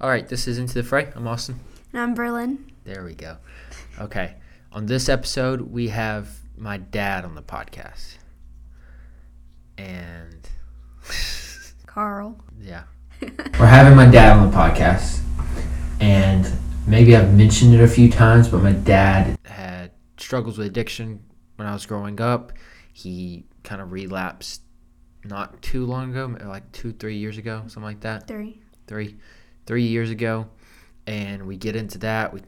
All right, this is Into the Fray. I'm Austin. And I'm Berlin. There we go. Okay. On this episode, we have my dad on the podcast. And Carl. yeah. We're having my dad on the podcast. And maybe I've mentioned it a few times, but my dad had struggles with addiction when I was growing up. He kind of relapsed not too long ago, like two, three years ago, something like that. Three. three three years ago and we get into that. We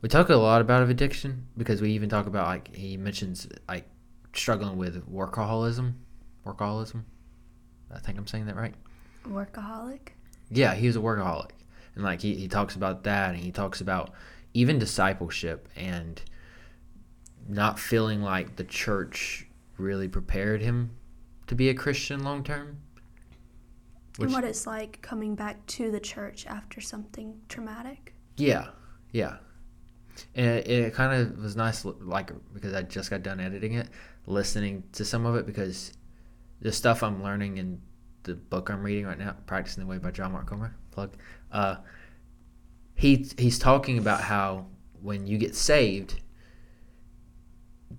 we talk a lot about addiction because we even talk about like he mentions like struggling with workaholism workaholism. I think i'm saying that right. Workaholic. yeah he was a workaholic. And like he, he talks about that and he talks about even discipleship and not feeling like the church really prepared him to be a christian long term and what it's like coming back to the church after something traumatic. Yeah, yeah. And it, it kind of was nice, like because I just got done editing it, listening to some of it because the stuff I'm learning in the book I'm reading right now, "Practicing the Way" by John Mark Comer, plug. Uh, he he's talking about how when you get saved,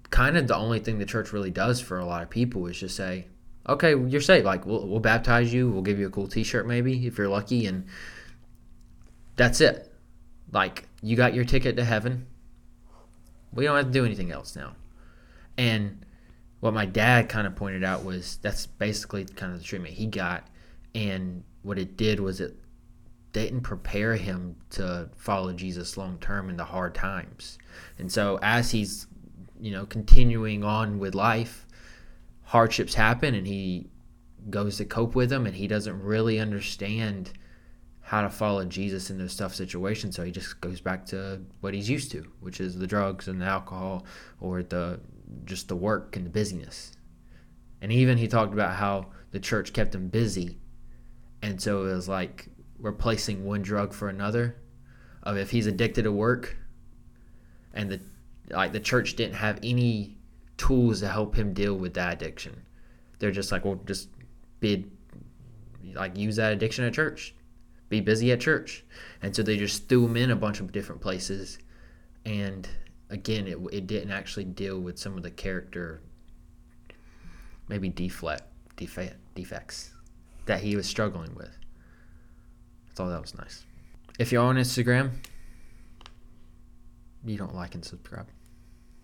kind of the only thing the church really does for a lot of people is just say, "Okay, you're saved. Like we'll we'll baptize you. We'll give you a cool T-shirt, maybe if you're lucky, and that's it." like you got your ticket to heaven we don't have to do anything else now and what my dad kind of pointed out was that's basically kind of the treatment he got and what it did was it didn't prepare him to follow jesus long term in the hard times and so as he's you know continuing on with life hardships happen and he goes to cope with them and he doesn't really understand how to follow Jesus in those tough situations. So he just goes back to what he's used to, which is the drugs and the alcohol or the just the work and the busyness. And even he talked about how the church kept him busy. And so it was like replacing one drug for another. Of if he's addicted to work and the like the church didn't have any tools to help him deal with that addiction. They're just like, well, just be like use that addiction at church be busy at church. And so they just threw him in a bunch of different places. And again, it, it didn't actually deal with some of the character, maybe deflect, defect, defects that he was struggling with. I thought that was nice. If you're on Instagram, you don't like and subscribe.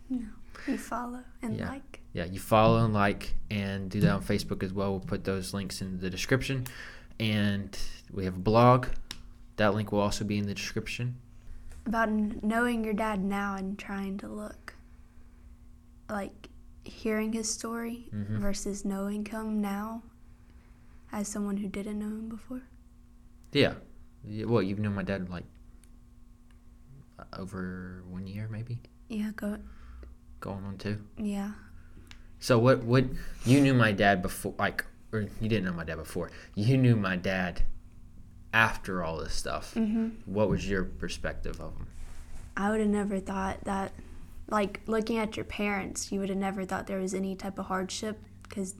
No. You follow and Yeah. like. Yeah, you follow and like and do that on Facebook as well. We'll put those links in the description. And we have a blog. That link will also be in the description. About knowing your dad now and trying to look like hearing his story Mhm. versus knowing him now as someone who didn't know him before. Yeah. Yeah, Well, you've known my dad like over one year, maybe Yeah, go. Going on too. Yeah. So what? What you knew my dad before? Like, or you didn't know my dad before. You knew my dad after all this stuff. Mm-hmm. What was your perspective of him? I would have never thought that, like looking at your parents, you would have never thought there was any type of hardship because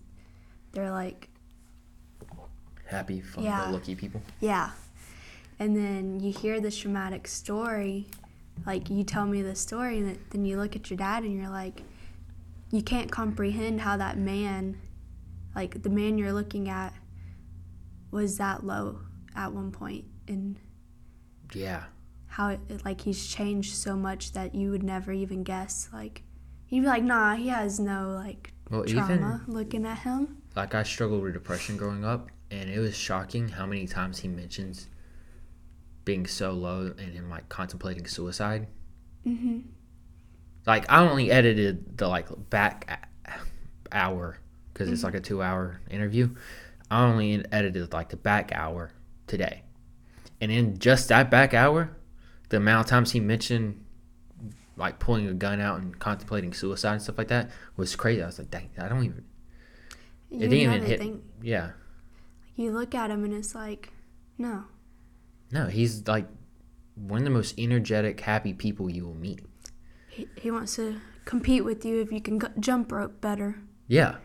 they're like, Happy, fun, Yeah. lucky people. yeah. And then you hear this traumatic story, like you tell me the story, and then you look at your dad and you're like, you can't comprehend how that man, like the man you're looking at, was that low at one point and Yeah. how it, like he's changed so much that you would never even guess like you'd be like nah he has no like Well, trauma even looking at him like I struggled with depression growing up, and it was shocking how many times he mentions being so low and him like contemplating suicide. mm-hmm. Like I only edited the like back hour because it's like a two-hour interview. I only edited like the back hour today, and in just that back hour, the amount of times he mentioned like pulling a gun out and contemplating suicide and stuff like that was crazy. I was like, dang, I don't even. you It didn't even hit. think Yeah. you look at him and it's like no No, he's like one of the most energetic, happy people you will meet. he, he wants to compete with you if you can jump rope better Yeah,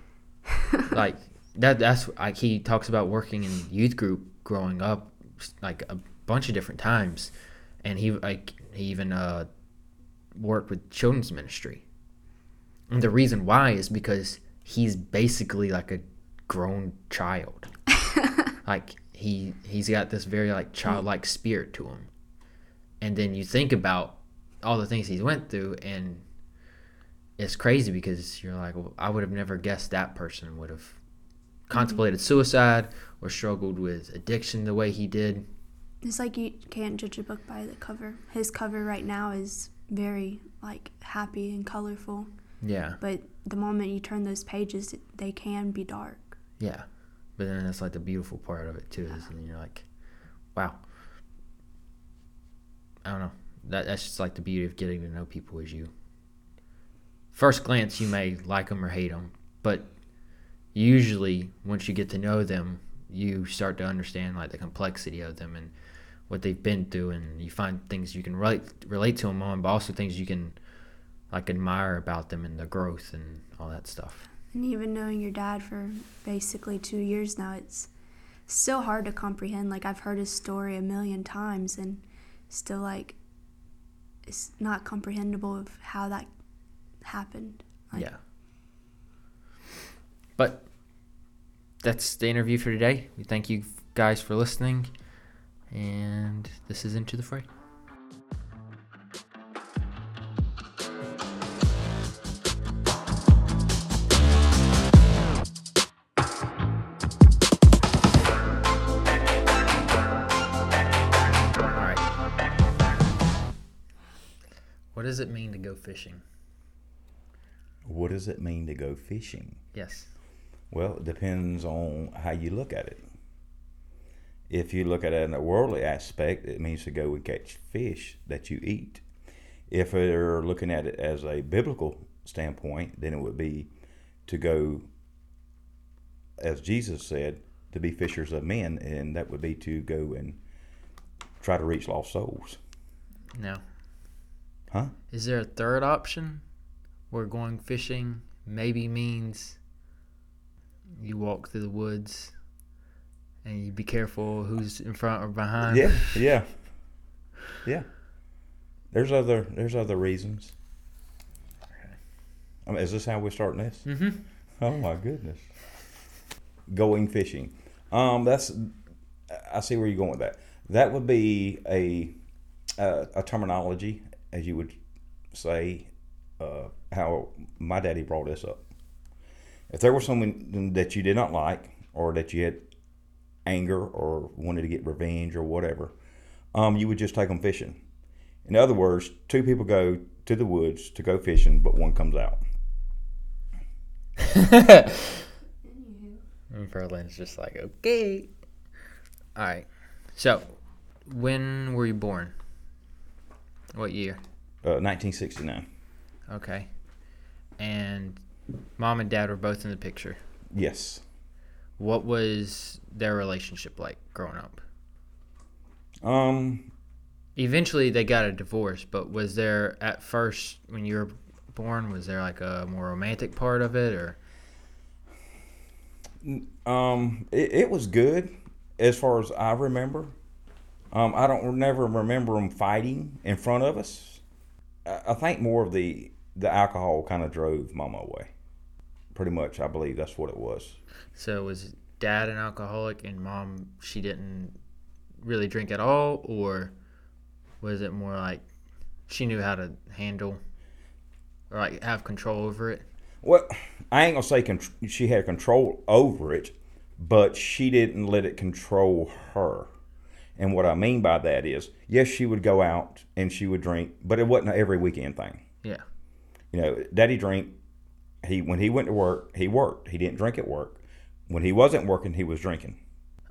like that. That's like he talks about working in youth group growing up, like a bunch of different times, and he like he even uh, worked with children's ministry. And the reason why is because he's basically like a grown child. like he he's got this very like mm. childlike spirit to him. And then you think about all the things he's went through and it's crazy because you're like, well, I would have never guessed that person would have contemplated mm-hmm. suicide or struggled with addiction the way he did. It's like you can't judge a book by the cover. His cover right now is very like happy and colorful, Yeah. but the moment you turn those pages, they can be dark. Yeah. But then that's like the beautiful part of it too is and you're like, wow. I don't know. That that's just like the beauty of getting to know people is you. First glance, you may like them or hate them, but usually once you get to know them, you start to understand like the complexity of them and what they've been through, and you find things you can relate relate to them on, but also things you can like admire about them and their growth and all that stuff. And even knowing your dad for basically two years now, it's so hard to comprehend. Like I've heard his story a million times, and still like it's not comprehensible of how that happened. Like, yeah. But that's the interview for today. We thank you guys for listening. And this is Into the Fray. Does it mean to go fishing? What does it mean to go fishing? Yes. Well, it depends on how you look at it. If you look at it in a worldly aspect, it means to go and catch fish that you eat. If you're looking at it as a biblical standpoint, then it would be to go, as Jesus said, to be fishers of men, and that would be to go and try to reach lost souls. No. Huh? Is there a third option where going fishing maybe means you walk through the woods and you be careful who's in front or behind? Yeah, yeah, yeah. There's other there's other reasons. I mean, is this how we're starting this? Mm-hmm. Oh my goodness. Going fishing. Um, that's I see where you're going with that. That would be a a, a terminology, as you would say, uh, how my daddy brought this up. If there was someone that you did not like, or that you had anger, or wanted to get revenge, or whatever, um, you would just take them fishing. In other words, two people go to the woods to go fishing, but one comes out. And Berlin's just like, okay. All right. So, when were you born? What year? Uh, 1969. Okay. And mom and dad were both in the picture. Yes. What was their relationship like growing up? Um, Eventually, they got a divorce, but was there at first when you were born? Was there like a more romantic part of it, or um, it, it was good as far as I remember. Um, I don't never remember them fighting in front of us. I, I think more of the the alcohol kind of drove Mama away. Pretty much, I believe that's what it was. so was dad an alcoholic and mom she didn't really drink at all, or was it more like she knew how to handle or like have control over it? Well, I ain't gonna say con- she had control over it, but she didn't let it control her. And what I mean by that is, yes, she would go out and she would drink, but it wasn't an every weekend thing. Yeah. You know, Daddy drink. He when he went to work, he worked. He didn't drink at work. When he wasn't working, he was drinking.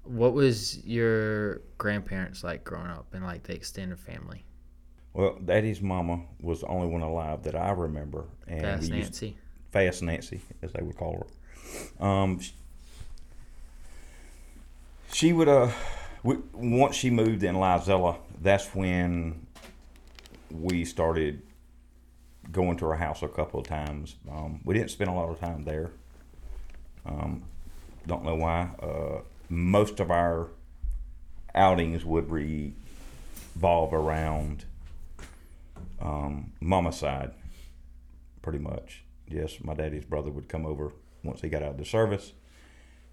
What was your grandparents like growing up and like the extended family? Well, Daddy's mama was the only one alive that I remember, and Fast Nancy. Fast Nancy, as they would call her. Um, she would uh, we, once she moved in Lizella, that's when we started going to her house a couple of times. Um, we didn't spend a lot of time there. Um, don't know why. Uh, most of our outings would revolve around um, mama's side, pretty much. Yes, my daddy's brother would come over once he got out of the service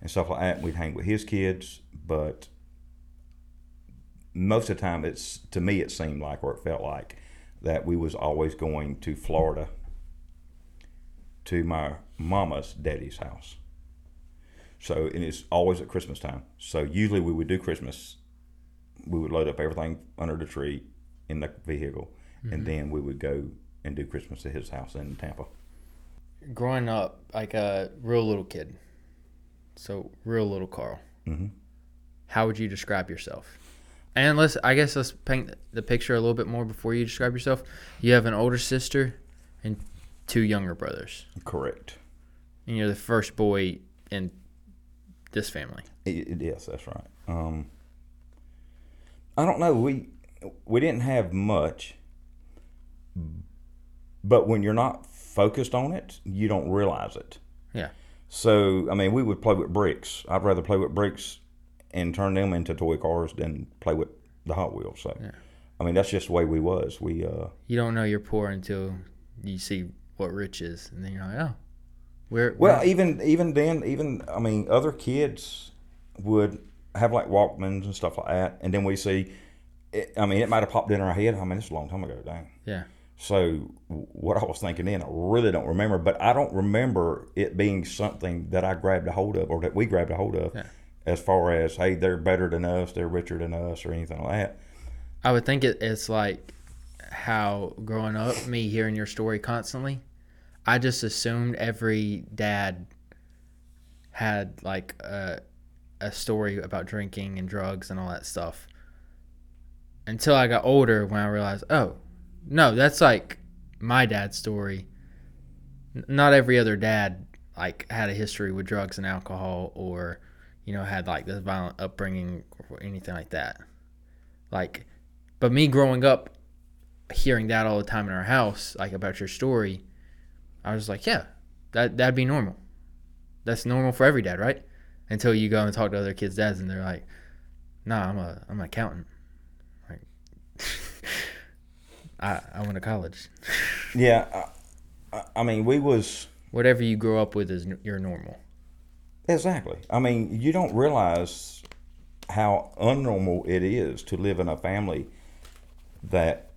and stuff like that. We'd hang with his kids, but most of the time, it's to me it seemed like, or it felt like, that we was always going to Florida to my mama's daddy's house. So and it's always at Christmas time. So usually we would do Christmas. We would load up everything under the tree in the vehicle, and then we would go and do Christmas at his house in Tampa. Growing up, like a real little kid, so real little Carl. Mhm. How would you describe yourself? And let's, I guess, let's paint the picture a little bit more before you describe yourself. You have an older sister and two younger brothers, Correct. and you're the first boy in this family. It, it, yes, that's right. Um, I don't know. We we didn't have much, but when you're not focused on it, you don't realize it. Yeah. So I mean, we would play with bricks. I'd rather play with bricks and turn them into toy cars than play with the Hot Wheels. So, Yeah. I mean, that's just the way we was. We uh, You don't know you're poor until you see what rich is, and then you're like, oh, where? Well, where- even even then, even I mean, other kids would have like Walkmans and stuff like that, and then we see. It, I mean, it might have popped in our head. I mean, it's a long time ago, dang. yeah, So what I was thinking then, I really don't remember, but I don't remember it being something that I grabbed a hold of or that we grabbed a hold of, Yeah. As far as hey, they're better than us, they're richer than us, or anything like that. I would think it, it's like how growing up, me hearing your story constantly, I just assumed every dad had like a, a story about drinking and drugs and all that stuff. Until I got older, when I realized, oh, no, that's like my dad's story. Not every other dad like had a history with drugs and alcohol, or you know had like this violent upbringing or anything like that. Like, but me growing up, hearing that all the time in our house, like about your story, I was like, yeah, that that'd be normal. That's normal for every dad, right? Until you go and talk to other kids' dads, and they're like, "Nah, I'm a I'm an accountant." Like, I I went to college. Yeah, I, I- I mean, we was Whatever you grow up with is your normal. Exactly. I mean, you don't realize how unnormal it is to live in a family that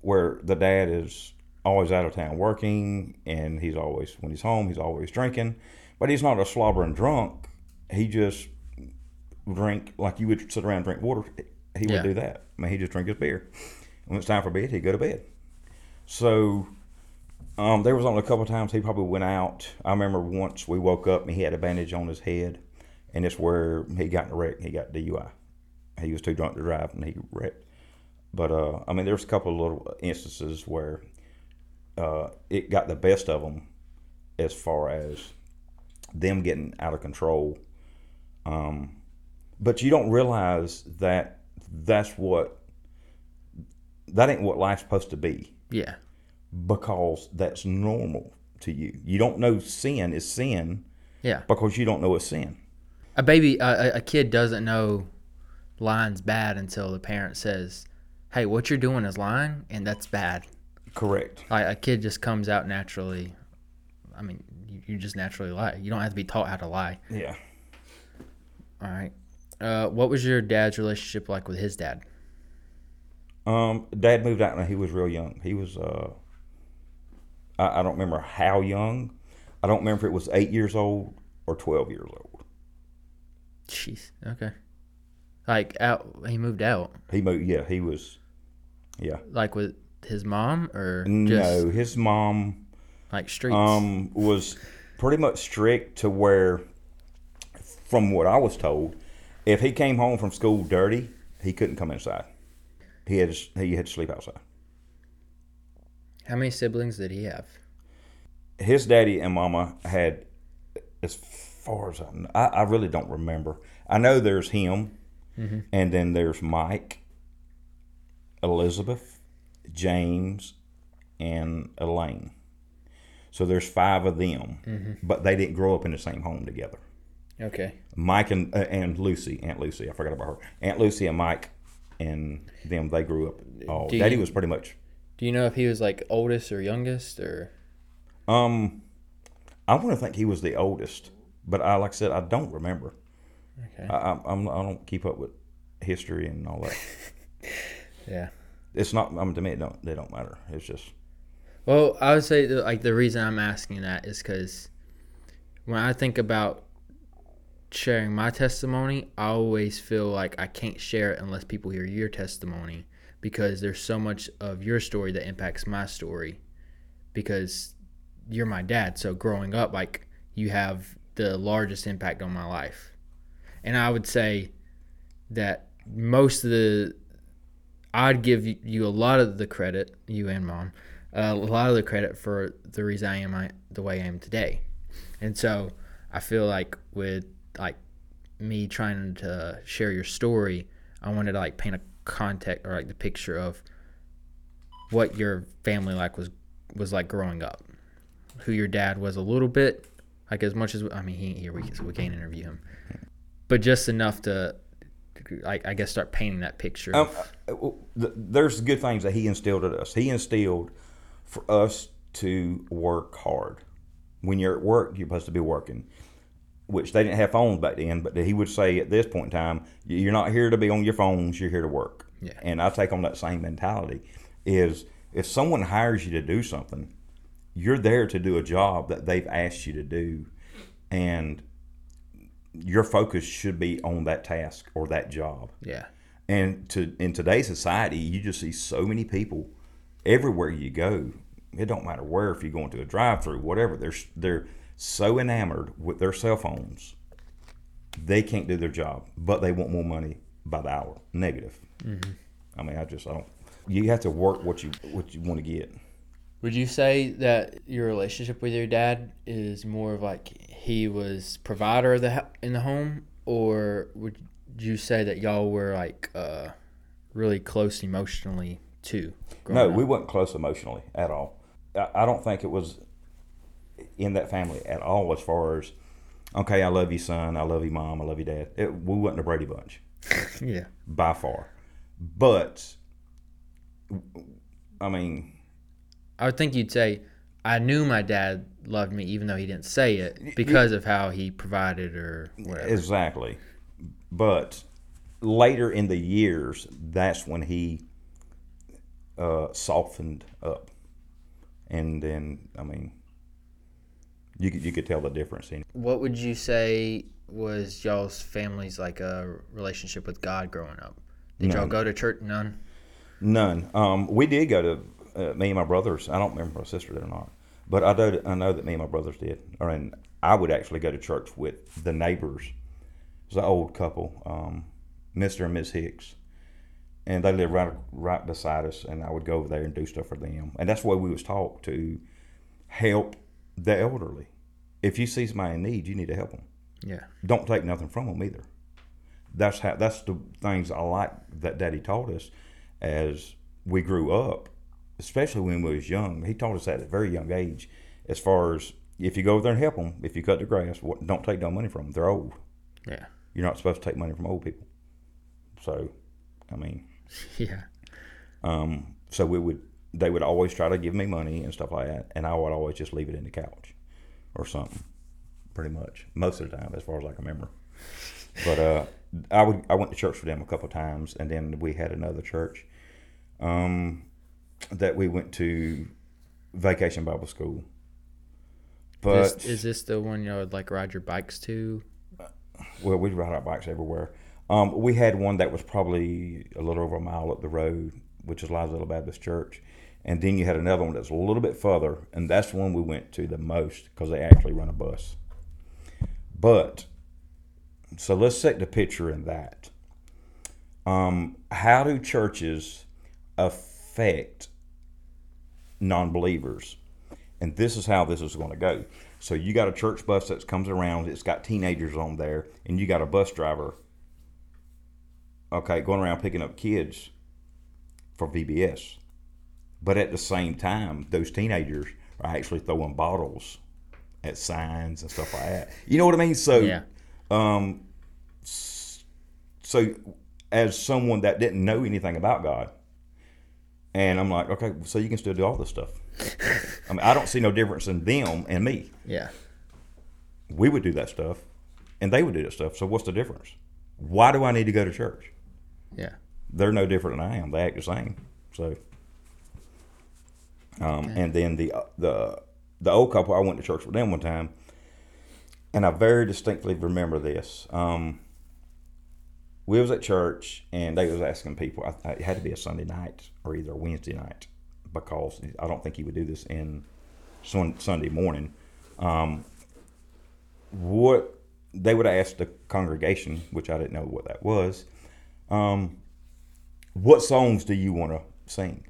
where the dad is always out of town working and he's always when he's home he's always drinking. But he's not a slobbering drunk. He just drink like you would sit around and drink water. He Yeah. would do that. I mean he just drink his beer. When it's time for bed he'd go to bed. So um, there was only a couple times he probably went out. I remember once we woke up and he had a bandage on his head and it's where he got in a wreck he got dui he was too drunk to drive and he wrecked. But uh, I mean, there's a couple of little instances where uh, it got the best of them as far as them getting out of control. Um, but you don't realize that that's what that ain't what life's supposed to be. Yeah, because that's normal to you. You don't know sin is sin yeah. because you don't know it's sin. A baby, a, a- kid doesn't know lying's bad until the parent says, "Hey, what you're doing is lying, and that's bad." Correct. Like a kid just comes out naturally. I mean, you, you just naturally lie. You don't have to be taught how to lie. Yeah. All right. Uh, what was your dad's relationship like with his dad? Um, Dad moved out when he was real young. He was, uh, I, I don't remember how young. I don't remember if it was eight years old or twelve years old. Jeez. Okay. Like out, he moved out. He moved. Yeah, he was. Yeah. Like with his mom or just No, his mom like streets. um was pretty much strict to where, from what I was told, if he came home from school dirty, he couldn't come inside. He had he had to sleep outside. How many siblings did he have? his daddy and mama had, as far as I, know, I, I really don't remember. I know there's him, and then there's Mike, Elizabeth, James, and Elaine. So there's five of them, but they didn't grow up in the same home together. Okay. Mike and uh, and Lucy, Aunt Lucy, I forgot about her. Aunt Lucy and Mike and them they grew up. All Do daddy was pretty much. Do you know if he was like oldest or youngest or? Um, I want to think he was the oldest, but I like I said I don't remember. Okay. I, I, I'm I don't keep up with history and all that. Yeah. It's not. I mean, to me, it don't they don't matter. It's just Well, I would say that, like the reason I'm asking that is because when I think about sharing my testimony, I always feel like I can't share it unless people hear your testimony because there's so much of your story that impacts my story because you're my dad. So growing up, like you have the largest impact on my life. And I would say that most of the I'd give you- a lot of the credit, you and mom, uh, a lot of the credit for the reason I am I, the way I am today. And so I feel like with like me trying to share your story, I wanted to like paint a context or like the picture of what your family like was was like growing up, who your dad was a little bit, like as much as I mean he ain't here we so we can't interview him, but just enough to like I guess start painting that picture. Um, uh, th- there's good things that he instilled at us. He instilled for us to work hard. When you're at work, you're supposed to be working, which they didn't have phones back then. But he would say at this point in time, you're not here to be on your phones. You're here to work. Yeah. And I take on that same mentality. Is if someone hires you to do something, you're there to do a job that they've asked you to do, and your focus should be on that task or that job. yeah. And to in today's society, you just see so many people everywhere you go. It don't matter where, if you're going to a drive-through, whatever. They're they're so enamored with their cell phones, they can't do their job, but they want more money by the hour. Negative. I mean, I just I don't. You have to work what you what you want to get. Would you say that your relationship with your dad is more of like he was provider of the in the home, or would you say that y'all were like uh, really close emotionally too? No, growing we weren't close emotionally at all. I, I don't think it was in that family at all. As far as okay, I love you, son. I love you, mom. I love you, dad. It, we wasn't a Brady Bunch yeah, by far. But I mean, I would think you'd say I knew my dad loved me, even though he didn't say it, because of how he provided or whatever. exactly. But later in the years, that's when he uh, softened up, and then I mean, you could you could tell the difference in. What would you say was y'all's family's like a relationship with God growing up? Did y'all go to church? None. None. Um, we did go to uh, me and my brothers. I don't remember if my sister did or not, but I know I know that me and my brothers did. Or and I would actually go to church with the neighbors. It was an old couple, um, Mister and Miss Hicks, and they lived right right beside us. And I would go over there and do stuff for them. And that's why we was taught to help the elderly. If you see somebody in need, you need to help them Yeah. don't take nothing from them either. That's how. That's the things I like that Daddy taught us as we grew up, especially when we was young. He taught us that at a very young age. As far as if you go over there and help them, if you cut the grass, what, don't take no money from them. They're old. Yeah. You're not supposed to take money from old people. So, I mean, Yeah. um, so we would. They would always try to give me money and stuff like that, and I would always just leave it in the couch or something. Pretty much most of the time, as far as I can remember. But uh, I would I went to church for them a couple of times, and then we had another church um, that we went to vacation Bible school. But Is, is this the one y'all would like ride your bikes to? well, we'd ride our bikes everywhere. Um, we had one that was probably a little over a mile up the road, which is Lizella Baptist Church. And then you had another one that's a little bit further, and that's the one we went to the most because they actually run a bus. But, so let's set the picture in that. Um, how do churches affect non believers? And this is how this is going to go. So you got a church bus that comes around, it's got teenagers on there, and you got a bus driver, okay, going around picking up kids for VBS. But at the same time, those teenagers are actually throwing bottles at signs and stuff like that. You know what I mean? So, Yeah. um, so as someone that didn't know anything about God. And I'm like, okay, so you can still do all this stuff. I mean, I don't see no difference in them and me. Yeah. We would do that stuff, and they would do that stuff. So what's the difference? Why do I need to go to church? Yeah. They're no different than I am. They act the same. So, um, and then the the the old couple, I went to church with them one time, and I very distinctly remember this. Um, we was at church, and they was asking people. I, it had to be a Sunday night or either a Wednesday night, because I don't think he would do this in Sun, Sunday morning. Um, what they would ask the congregation, which I didn't know what that was. Um, what songs do you want to sing?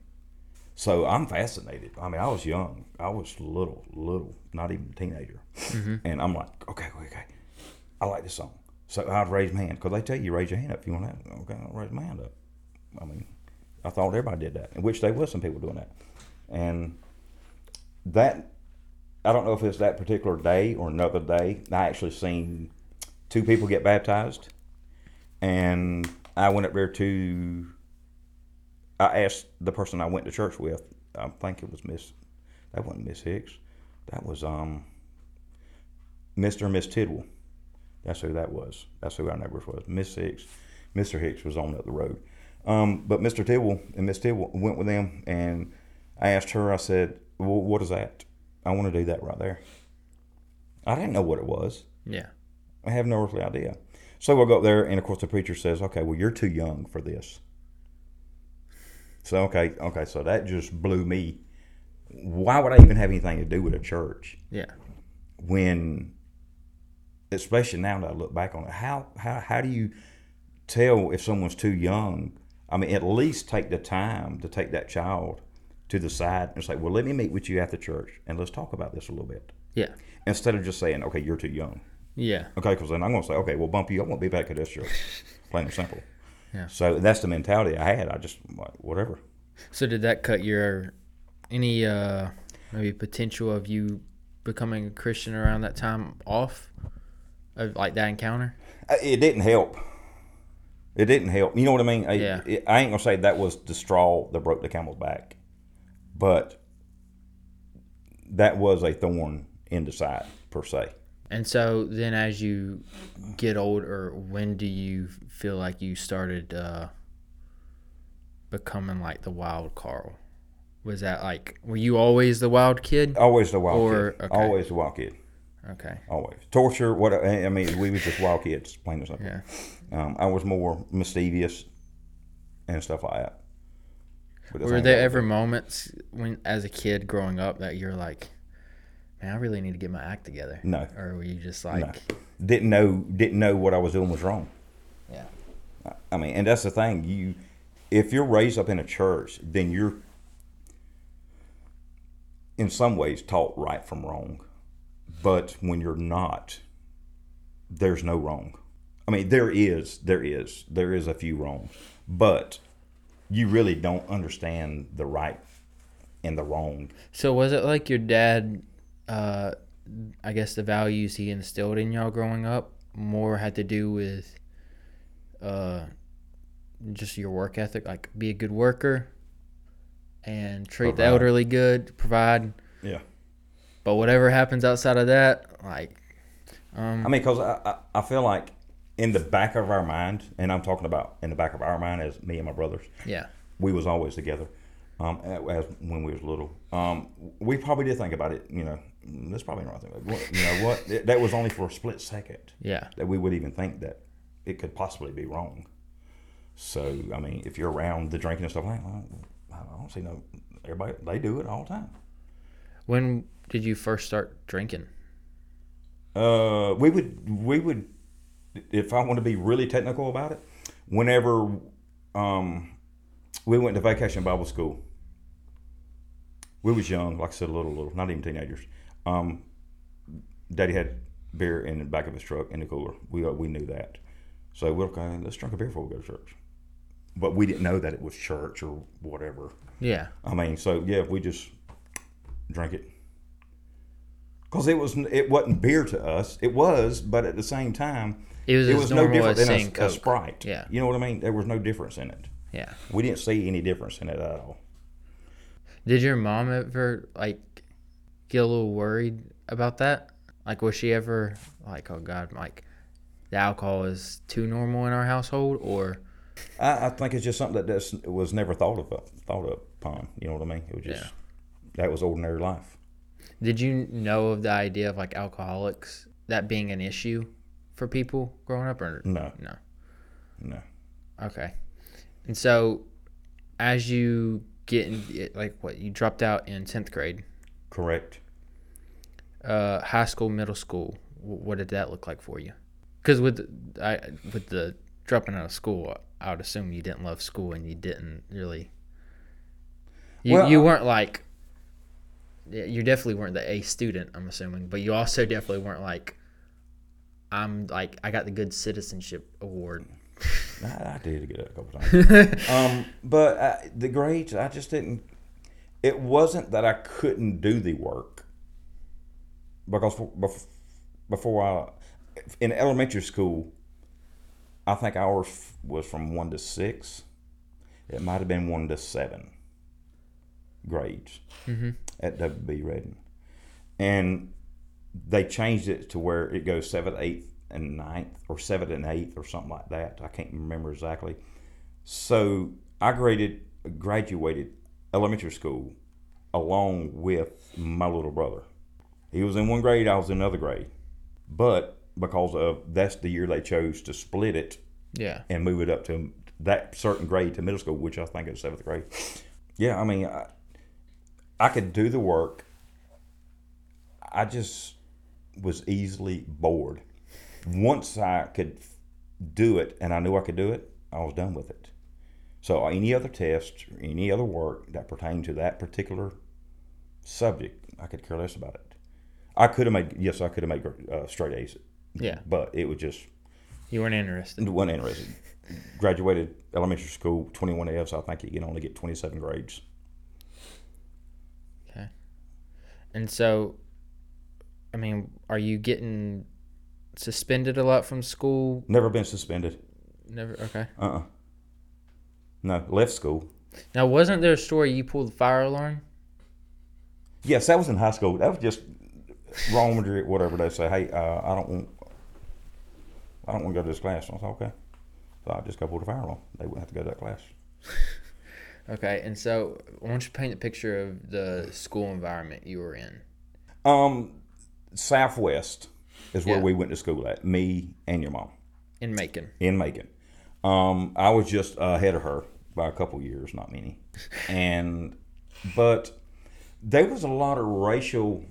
So I'm fascinated. I mean, I was young. I was little, little, not even a teenager. Mm-hmm. And I'm like, okay, okay, okay. I like this song. So I'd raise my hand because they tell you raise your hand up if you want to. Okay, I'll raise my hand up. I mean, I thought everybody did that, in which there was some people doing that. And that, I don't know if it's that particular day or another day. I actually seen two people get baptized, and I went up there to. I asked the person I went to church with. I think it was Miss. That wasn't Miss Hicks. That was um. Mr. and Miss Tidwell. That's who that was. That's who our neighbors was. Miss Hicks. Mr. Hicks was on up the road. Um, but Mr. Tidwell and Miss Tidwell went with them, and I asked her. I said, "Well, what is that? I want to do that right there." I didn't know what it was. Yeah. I have no earthly idea. So we'll go up there, and of course the preacher says, "Okay, well you're too young for this." So okay, okay, so that just blew me. Why would I even have anything to do with a church Yeah. when, especially now that I look back on it, how how how do you tell if someone's too young? I mean, at least take the time to take that child to the side and say, "Well, let me meet with you after church, and let's talk about this a little bit," Yeah. instead of just saying, "Okay, you're too young." Yeah. Okay, because then I'm going to say, okay, we'll bump you. I won't be back at this church. Plain and simple. Yeah. So that's the mentality I had. I just like whatever. So did that cut your any uh maybe potential of you becoming a Christian around that time off? Of like that encounter? Uh, It didn't help. It didn't help. You know what I mean? I, Yeah. it- I ain't gonna say that was the straw that broke the camel's back, but that was a thorn in the side per se. And so then as you get older, when do you feel like you started uh becoming like the wild Carl? Was that like were you always the wild kid? Always the wild Or- kid. okay. Always the wild kid. Okay. Always torture. What I mean, we was just wild kids, plain and simple. Yeah. Um, I was more mischievous and stuff like that. Were there ever moments when as a kid growing up that you're like, Man, I really need to get my act together? No. Or were you just like didn't know didn't know what I was doing was wrong. Yeah. I mean, and that's the thing. You, if you're raised up in a church, then you're, in some ways, taught right from wrong. But when you're not, there's no wrong. I mean, there is, there is, there is a few wrongs, but you really don't understand the right and the wrong. So was it like your dad uh I guess the values he instilled in y'all growing up more had to do with uh just your work ethic, like be a good worker and treat the elderly good, provide. Yeah. But whatever happens outside of that, like um I mean, because I, I, I feel like in the back of our mind, and I'm talking about in the back of our mind as me and my brothers, yeah. we was always together um, as when we was little. Um, we probably did think about it. You know, "Mm, that's probably the right thing. You know what? It- that was only for a split second Yeah. that we would even think that it could possibly be wrong. So I mean, if you're around the drinking and stuff, like, well, I don't see no. Everybody they do it all the time. When did you first start drinking? Uh, we would we would if I want to be really technical about it, whenever um, we went to vacation Bible school, we was young, like I said, a little, little, not even teenagers. Um, Daddy had beer in the back of his truck in the cooler. We uh, we knew that, so we're okay, let's drink a beer before we go to church. But we didn't know that it was church or whatever. Yeah. I mean, so yeah, we just drank it because it was it wasn't beer to us. It was, but at the same time, It was, It was no different than a, a Sprite. Yeah. You know what I mean? There was no difference in it. Yeah. We didn't see any difference in it at all. Did your mom ever like get a little worried about that? Like, was she ever like, oh God, like the alcohol is too normal in our household, or I, I think it's just something that just was never thought of thought upon. You know what I mean? It was just Yeah. that was ordinary life. did you know of the idea of like alcoholics that being an issue for people growing up, or No, no? no. Okay. And so, as you get in, like, what you dropped out in tenth grade, Correct. uh, high school, middle school. What did that look like for you? Because with I with the dropping out of school, I would assume you didn't love school and you didn't really. You Well, you weren't like. You definitely weren't the A student. I'm assuming, but you also definitely weren't like. I'm like I got the good citizenship award. I, I did get it a couple times. um, but I, the grades, I just didn't. It wasn't that I couldn't do the work because before I in elementary school, I think ours was from one to six. It might have been one to seven grades mm-hmm. at WB Redden, and they changed it to where it goes seventh, eighth, and ninth, or seventh and eighth, or something like that. I can't remember exactly. So I graded, graduated elementary school along with my little brother. He was in one grade, I was in another grade. But because of that's the year they chose to split it Yeah. and move it up to that certain grade to middle school, which I think is seventh grade. Yeah, I mean, I, I could do the work. I just was easily bored. Once I could do it and I knew I could do it, I was done with it. So any other test, any other work that pertained to that particular subject, I could care less about it. I could have made yes, I could have made uh, straight A's, Yeah. but it was just You weren't interested. wasn't interested. Graduated elementary school, 21 Fs. I think you can only get 27 grades. Okay, and so, I mean, are you getting suspended a lot from school? Never been suspended. Never. Okay. Uh uh No, left school. Now, wasn't there a story you pulled the fire alarm? Yes, that was in high school. That was just wrong with whatever they say. Hey, uh, I don't want, I don't want to go to this class. I was okay. So I just go pull the fire alarm. They wouldn't have to go to that class. Okay, and so why don't you paint a picture of the school environment you were in? Um, Southwest is where Yeah. we went to school at. Me and your mom. In Macon. in Macon. Um, I was just ahead of her by a couple years, not many. And but there was a lot of racial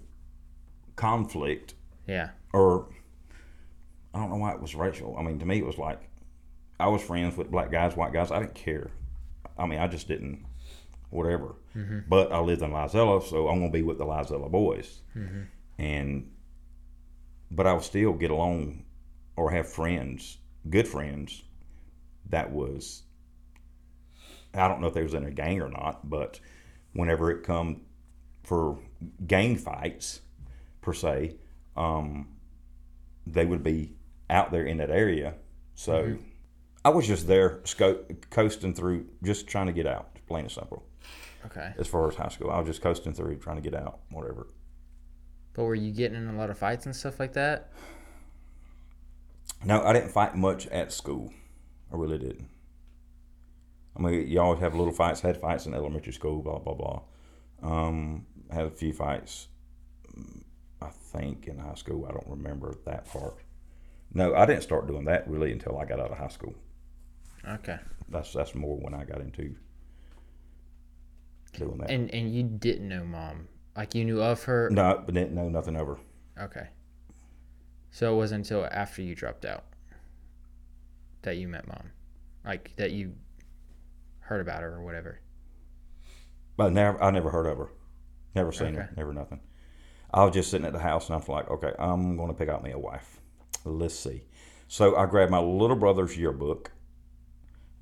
conflict, Yeah. or I don't know why it was racial. I mean, to me, it was like I was friends with black guys, white guys. I didn't care. I mean, I just didn't, whatever. But I lived in Lizella, so I'm gonna be with the Lizella boys, and but I would still get along or have friends, good friends, that was I don't know if they was in a gang or not, but whenever it come for gang fights per se, um, they would be out there in that area. So I was just there sco- coasting through, just trying to get out, plain and simple. Okay. As far as high school, I was just coasting through, trying to get out, whatever. But were you getting in a lot of fights and stuff like that? No, I didn't fight much at school. I really didn't. I mean, you always have little fights. Had fights in elementary school, blah blah blah. Um, had a few fights, mm, I think, in high school. I don't remember that part. No, I didn't start doing that really until I got out of high school. Okay. That's that's more when I got into doing that. And and you didn't know mom. Like you knew of her. no, but didn't know nothing of her. Okay. So it wasn't until after you dropped out that you met mom. Like that you heard about her or whatever. But never, I never heard of her. Never seen her. Never nothing. I was just sitting at the house and I was like, okay, I'm going to pick out me a wife. Let's see. So I grabbed my little brother's yearbook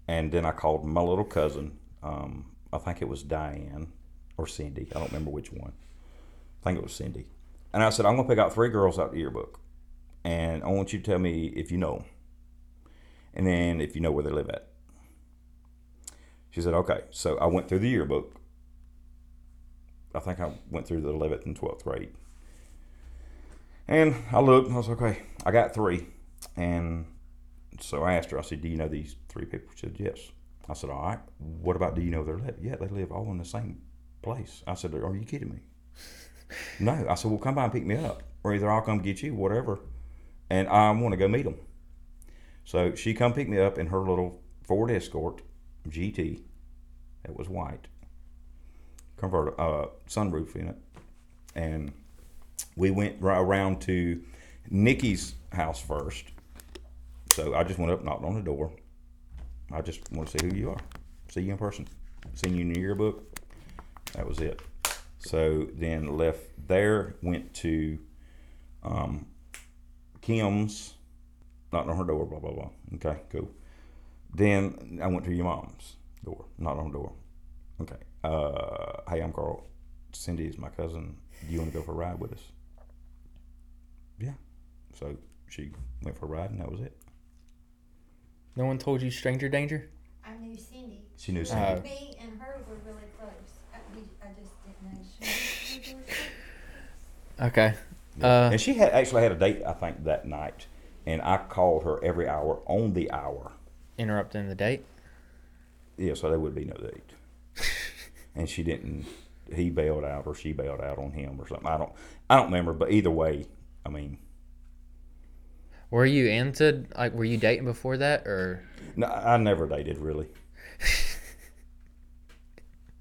and then I called my little cousin. Um, I think it was Diane or Cindy. I don't remember which one. I think it was Cindy. And I said, I'm going to pick out three girls out of the yearbook. And I want you to tell me if you know 'em. And then if you know where they live at. She said, okay. So I went through the yearbook. I think I went through the 11th and 12th grade. And I looked and I was okay, I got three. And so I asked her, I said, do you know these three people? She said, yes. I said, all right. What about do you know their live? Yeah, they live all in the same place. I said, are you kidding me? no. I said, well, come by and pick me up. Or either I'll come get you, whatever. And I want to go meet them. So she come pick me up in her little Ford Escort GT that was white, converter, uh, sunroof in it. And we went ri- around to Nikki's house first. So I just went up, knocked on the door. I just want to see who you are, see you in person, seen you in the yearbook. That was it. So then left there, went to um, Kim's, knocked on her door, blah blah blah. Okay, cool. Then I went to your mom's door, knocked on her door. Okay. Uh, hey, I'm Carl. Cindy is my cousin. Do you want to go for a ride with us? Yeah. So she went for a ride, and that was it. No one told you stranger danger? I knew Cindy. She knew Uh, Cindy. Me and her were really close. I, we, I just didn't know she knew George. Okay. Yeah. Uh, and she had actually had a date, I think, that night. And I called her every hour on the hour. interrupting the date. Yeah, so there would be no date. and she didn't. He bailed out, or she bailed out on him, or something. I don't. I don't remember. But either way, I mean, Were you into like were you dating before that or no, I never dated really.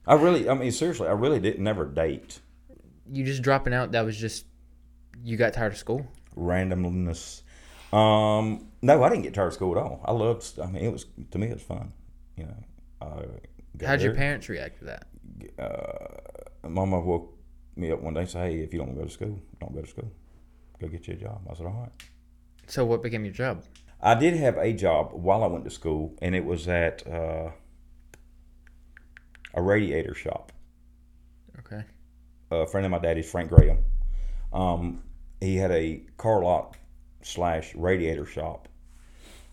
I really. I mean, seriously, I really didn't never date. you just dropping out that was just you got tired of school? randomness. Um, no, I didn't get tired of school at all. I loved. I mean, it was to me, it was fun. You know. Uh, How'd your parents react to that? uh, Mama woke me up one day and said, "Hey, if you don't want to go to school, don't go to school. Go get you a job." I said, "All right." So what became your job? I did have a job while I went to school, and it was at uh, a radiator shop. Okay. A friend of my daddy's, Frank Graham. Um, he had a car lot slash radiator shop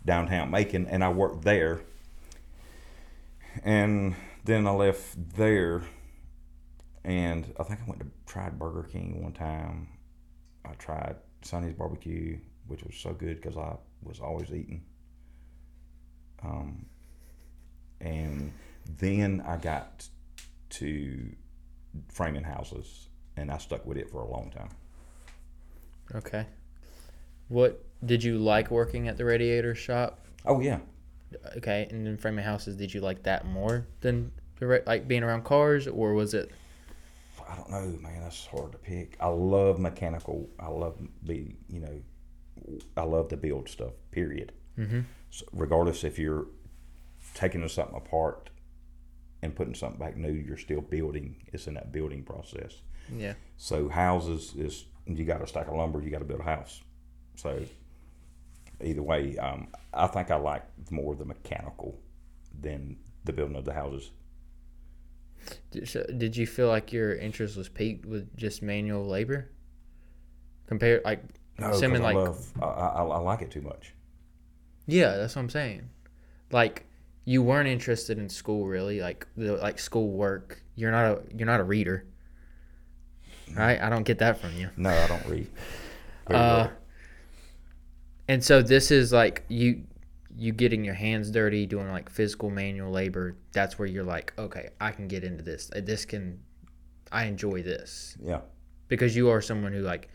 downtown Macon, and I worked there. And then I left there, and I think I went to tried Burger King one time. I tried Sonny's Barbecue, which was so good because I was always eating. Um, and then I got to framing houses, and I stuck with it for a long time. Okay. What did you like working at the radiator shop? Oh yeah, Okay, and then framing houses, did you like that more than the like being around cars, or was it? I don't know, man. That's hard to pick. I love mechanical. I love be you know, I love to build stuff. Period. Mm-hmm. So regardless if you're taking something apart and putting something back new, you're still building. It's in that building process. Yeah. So houses is you got a stack of lumber, you got to build a house. So either way, um, I think I like more the mechanical than the building of the houses. Did, so did you feel like your interest was peaked with just manual labor? Compared, like, No, assuming I like, love, I, I, I like it too much. yeah, that's what I'm saying. Like, you weren't interested in school really, like the like school work. You're not a you're not a reader, right? I don't get that from you. No, I don't read. Uh. And so this is like you you getting your hands dirty doing like physical manual labor that's where you're like okay i can get into this Uh, this can i enjoy this yeah. because you are someone who like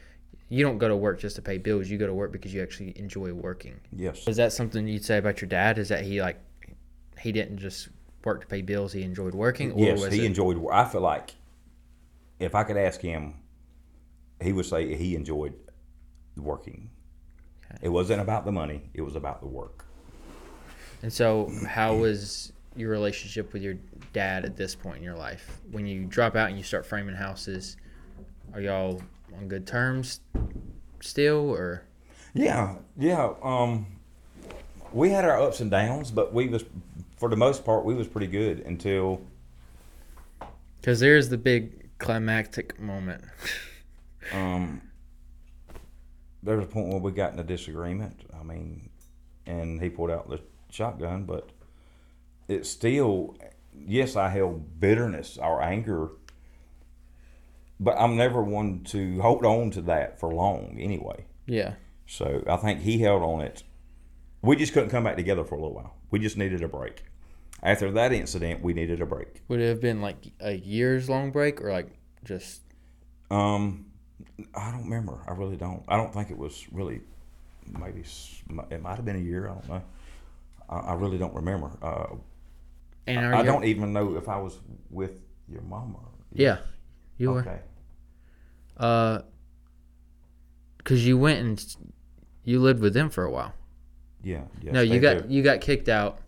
you don't go to work just to pay bills you go to work because you actually enjoy working Yes. is that something you'd say about your dad is that he like he didn't just work to pay bills he enjoyed working or Yes, was he it, enjoyed. I feel like if I could ask him, he would say he enjoyed working. It wasn't about the money; it was about the work. and so how was your relationship with your dad at this point in your life when you drop out and you start framing houses are y'all on good terms still or Yeah, yeah. Um, we had our ups and downs, but we was, for the most part, we was pretty good until because there's the big climactic moment um, there was a point where we got in a disagreement. I mean, and he pulled out the shotgun, but it's still, yes, I held bitterness or anger, but I'm never one to hold on to that for long anyway. Yeah. So I think he held on it. We just couldn't come back together for a little while. We just needed a break. After that incident, we needed a break. Would it have been like a years long break or like just Um, I don't remember. I really don't. I don't think it was really. Maybe it might have been a year. I don't know. I, I really don't remember. Uh, and are I don't even know if I was with your mama. Yeah. You were okay. uh cuz you went and you lived with them for a while. Yeah. yeah no, you got there. you got kicked out.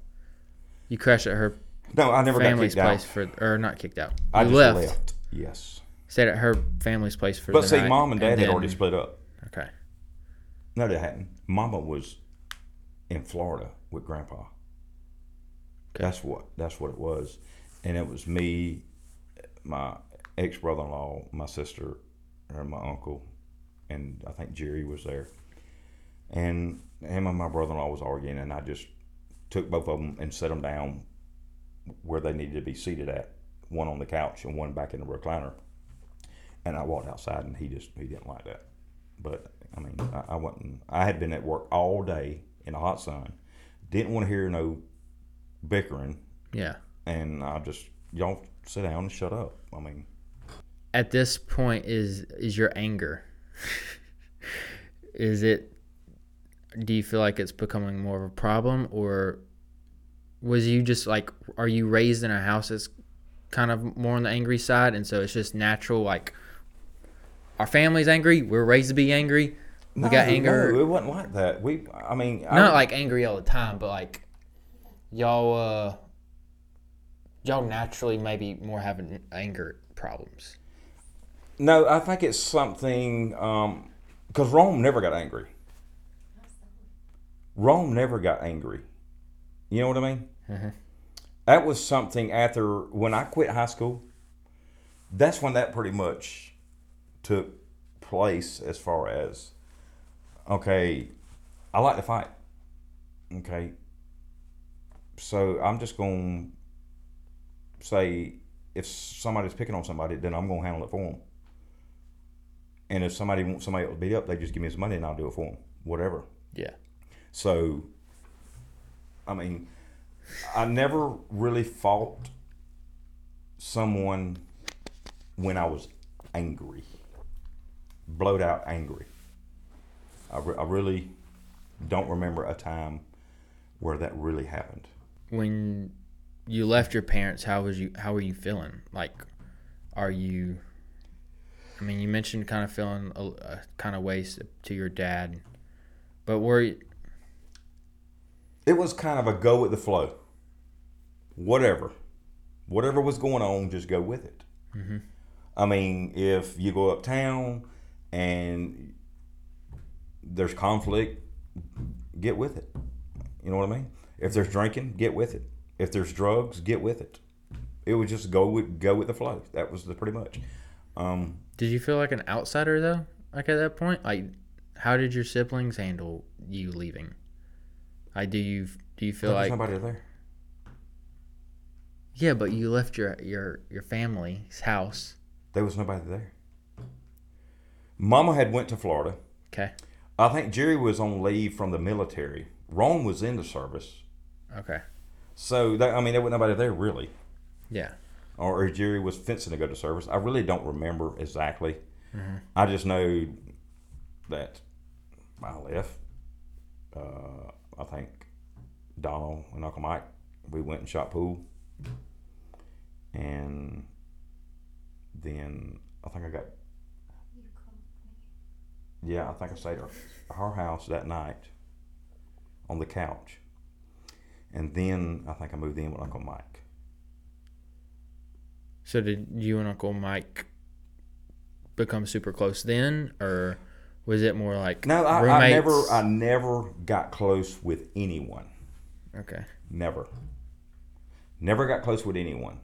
You crashed at her No, I never got kicked place out. for or not kicked out. I you just left. left. Yes. Stayed at her family's place for the night. But the see, night, mom and dad had then- already split up. Okay. No, they hadn't. Mama was in Florida with Grandpa. That's what. That's what it was, and it was me, my ex brother in law, my sister, and my uncle, and I think Jerry was there. And him and my brother in law was arguing, and I just took both of them and set them down where they needed to be seated at, one on the couch and one back in the recliner. And I walked outside, and he just he didn't like that. But I mean, I, I wasn't. I had been at work all day in the hot sun. Didn't want to hear no bickering, Yeah. and I just y'all sit down and shut up. I mean, At this point is is your anger is it do you feel like it's becoming more of a problem or was you just like are you raised in a house that's kind of more on the angry side and so it's just natural like our family's angry we're raised to be angry we got No, anger No, it wasn't like that. We, I mean, I, not like angry all the time but like y'all uh y'all naturally maybe more having anger problems no. I think it's something because Rome never got angry. Rome never got angry. You know what I mean? Mhm. That was something after when I quit high school. That's when that pretty much took place as far as okay, I like to fight. Okay. So I'm just going to say if somebody's picking on somebody, then I'm going to handle it for them. And if somebody wants somebody else beat up, they just give me some money and I'll do it for them. Whatever. yeah So, I mean, I never really fought someone when I was angry, blowed out angry. I, re- I really don't remember a time where that really happened. when you left your parents how was you how were you feeling like are you i mean you mentioned kind of feeling a, a kind of ways to your dad but were you, It was kind of a go with the flow. Whatever. Whatever was going on, just go with it. Mm-hmm. I mean, if you go uptown and there's conflict, get with it. You know what I mean? If there's drinking, get with it. If there's drugs, get with it. It was just go with go with the flow. That was the pretty much. Um, did you feel like an outsider though like at that point like how did your siblings handle you leaving like do you do you feel like nobody there. yeah but you left your your your family's house There was nobody there. Mama had went to Florida. okay I think Jerry was on leave from the military. Ron was in the service. okay So that, I mean, there wasn't nobody there really, yeah or, or Jerry was fencing to go to service. I really don't remember exactly. I just know that I left. Uh, I think Donald and Uncle Mike, we went and shot pool, and then I think I got. Yeah, I think I stayed at our house that night on the couch. And then I think I moved in with Uncle Mike. so did you and uncle mike become super close then or was it more like No, I, I never, I never got close with anyone. okay Never. Never got close with anyone.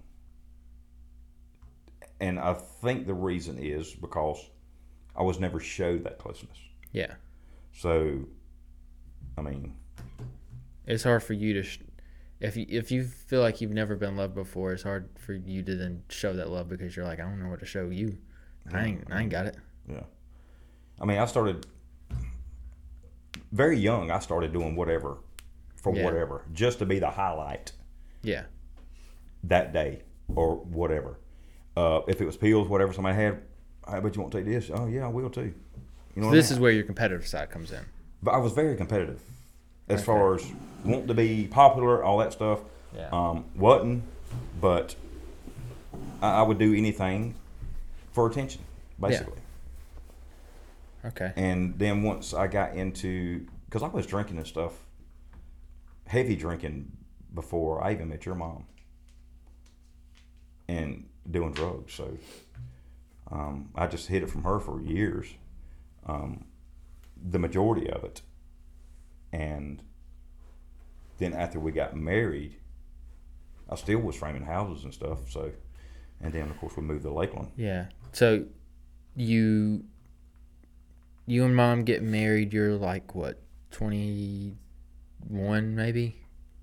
And I think the reason is because I was never showed that closeness. yeah So, I mean, It's hard for you to, sh- if you if you feel like you've never been loved before, it's hard for you to then show that love because you're like, I don't know what to show you. I ain't I ain't got it. Yeah. I mean, I started very young. I started doing whatever for Yeah. whatever just to be the highlight Yeah. that day or whatever. Uh, if it was pills, whatever somebody had, I bet you won't take this. Oh yeah, I will too. You know, So what I this mean? is where your competitive side comes in. But I was very competitive as Okay. far as wanting to be popular, all that stuff. Yeah. Um, wasn't, but I, I would do anything for attention, basically. Okay. And then once I got into, because I was drinking and stuff, heavy drinking before I even met your mom, and doing drugs. So um, I just hid it from her for years, um, the majority of it. And then after we got married, I still was framing houses and stuff. So, and then of course we moved to Lakeland. Yeah. So you you and mom get married, you're like what, 21 maybe?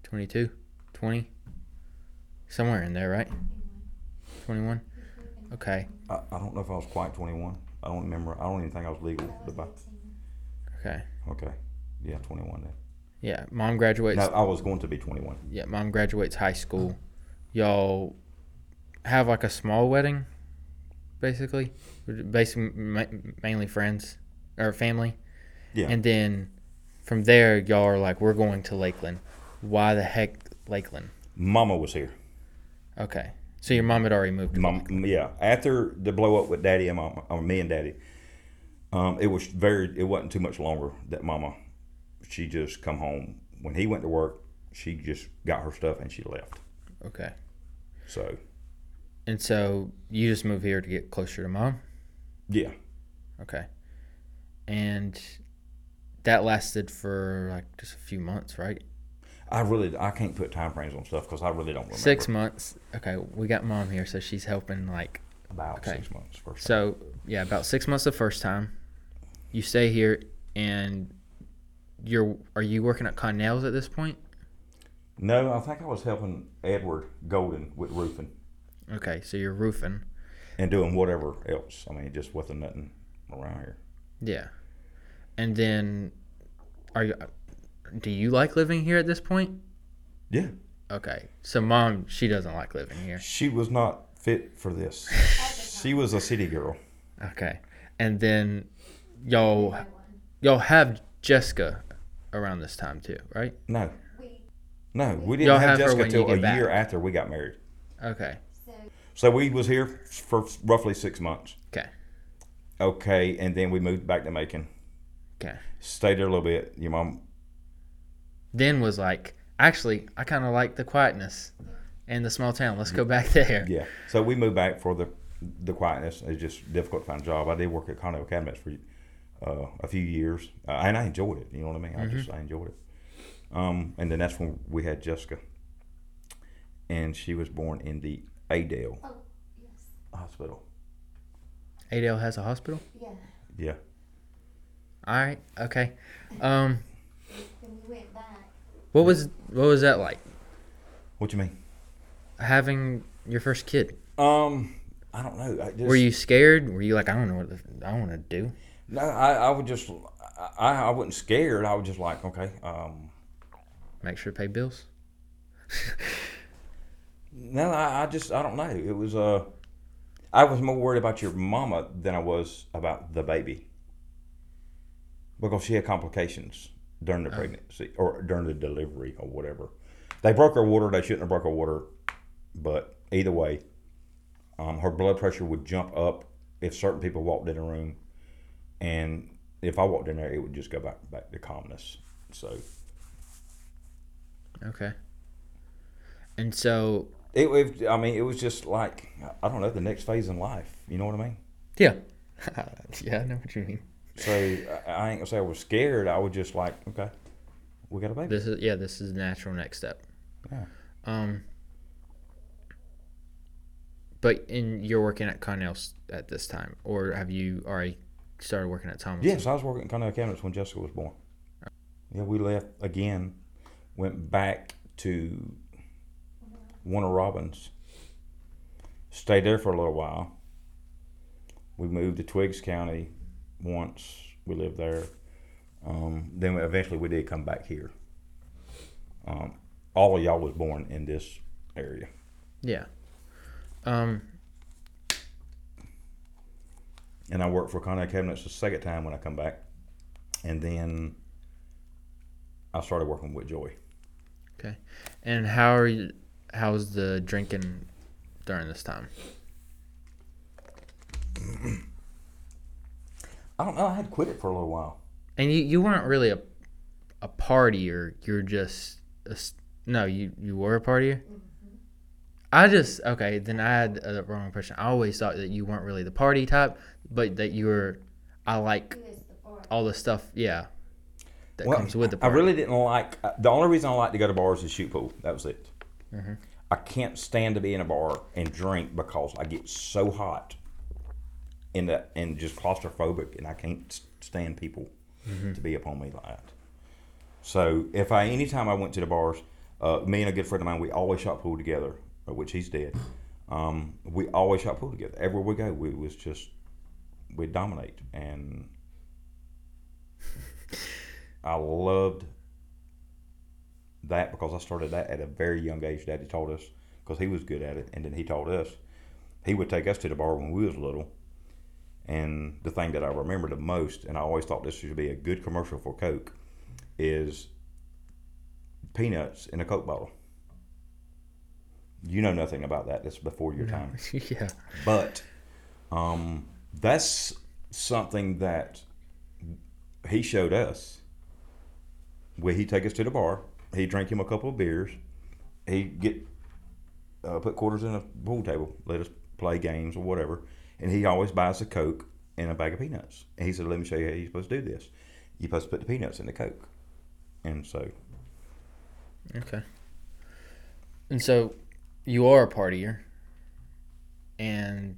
22? 20? Somewhere in there, right? 21? Okay. I, I don't know if I was quite 21. I don't remember. I don't even think I was legal to buy. Okay. Okay. Yeah, 21 then. Yeah, mom graduates No, I was going to be 21. yeah, mom graduates high school. Y'all have like a small wedding, basically, basically mainly friends or family, Yeah. and then from there y'all are like, we're going to Lakeland. Why the heck Lakeland? Mama was here. Okay, so your mom had already moved. To Mom, yeah. After the blow up with Daddy and Mama, or me and Daddy, um, it was very. It wasn't too much longer that Mama, she just come home when he went to work. She just got her stuff and she left. Okay, So and so you just moved here to get closer to mom. yeah, Okay, and that lasted for like just a few months, right? I really I can't put time frames on stuff because I really don't remember. Six months. Okay, we got mom here, so she's helping like about Okay. six months first. So yeah, about six months the first time. You stay here, and you're are you working at Connell's at this point? No, I think I was helping Edward Golden with roofing Okay, so you're roofing. and doing whatever else. I mean, just wasn't nothing around here. Yeah, and then are you? Do you like living here at this point? Yeah, Okay, so mom she doesn't like living here. she was not fit for this. she was a city girl. Okay, and then y'all y'all have Jessica around this time too, right? No, We, no, we didn't Y'all have have Jessica until a back. year after we got married. Okay, so, So we was here for roughly six months. okay, Okay, and then we moved back to Macon. okay. Stayed there a little bit. Your mom, then was like, actually, I kind of like the quietness and the small town. Let's go back there. yeah. So we moved back for the the quietness. It's just difficult to find a job. I did work at Connell Cabinets for uh, a few years, uh, and I enjoyed it. You know what I mean? I just I enjoyed it. Um, and then that's when we had Jessica, and she was born in the Adel oh, yes, Hospital. Adel has a hospital. yeah. Yeah. All right. Okay. Um, Then we went back. What was what was that like What you mean? having your first kid? Um, I don't know. I just, Were you scared? Were you like, I don't know what the- I want to do? No, I, I would just. I, I wasn't scared. I was just like, okay. Um, Make sure to pay bills. No, I, I just I don't know. It was uh, I was more worried about your mama than I was about the baby because she had complications during the pregnancy or during the delivery or whatever. They broke her water. They shouldn't have broke her water, but either way, um, her blood pressure would jump up if certain people walked in the room, and if I walked in there, it would just go back back to calmness. So Okay. And so, it, it I mean, it was just like I don't know the next phase in life. You know what I mean? yeah, yeah, I know what you mean. So I, I ain't gonna say I was scared. I was just like, okay, we got a baby. This is yeah, this is the natural next step. Yeah. Um. But in you're working at Connell's at this time, or have you already started working at Thomas? Yes, I was working at Connell Cabinets when Jessica was born. Yeah, we left again went back to Warner Robins, stayed there for a little while. We moved to Twiggs County once. We lived there. Um, then eventually we did come back here. Um, all of y'all was born in this area. Yeah. Um. and I worked for Conrad Cabinets the second time when I come back, and then I started working with Joy. Okay. And how are you? How's the drinking during this time? I don't know. I had quit it for a little while. And you, you weren't really a a partier. You're just a s no. You you were a partier. I just okay. Then I had a wrong impression. I always thought that you weren't really the party type, but that you were. I like the all the stuff. Yeah, that Well, comes with the I really didn't like. uh, The only reason I like to go to bars is shoot pool. That was it. Mhm. I can't stand to be in a bar and drink because I get so hot, the and just claustrophobic, and I can't stand people to be upon me like that. So if I anytime I went to the bars, uh, me and a good friend of mine, we always shot pool together, which he's dead. Um, we always shot pool together. Everywhere we go, we was just we dominate, and I loved that because I started that at a very young age. Daddy taught us because he was good at it, and then he taught us. He would take us to the bar when we was little, and the thing that I remember the most, and I always thought this should be a good commercial for Coke, is peanuts in a Coke bottle. You know nothing about that. That's before your time. yeah. But um, that's something that he showed us. Where he take us to the bar, he'd drink him a couple of beers, he'd get uh, put quarters in a pool table, let us play games or whatever, and he always buys a coke and a bag of peanuts. And he said, "Let me show you how you're supposed to do this. You're supposed to put the peanuts in the coke." And so, Okay. And so, you are a partier, and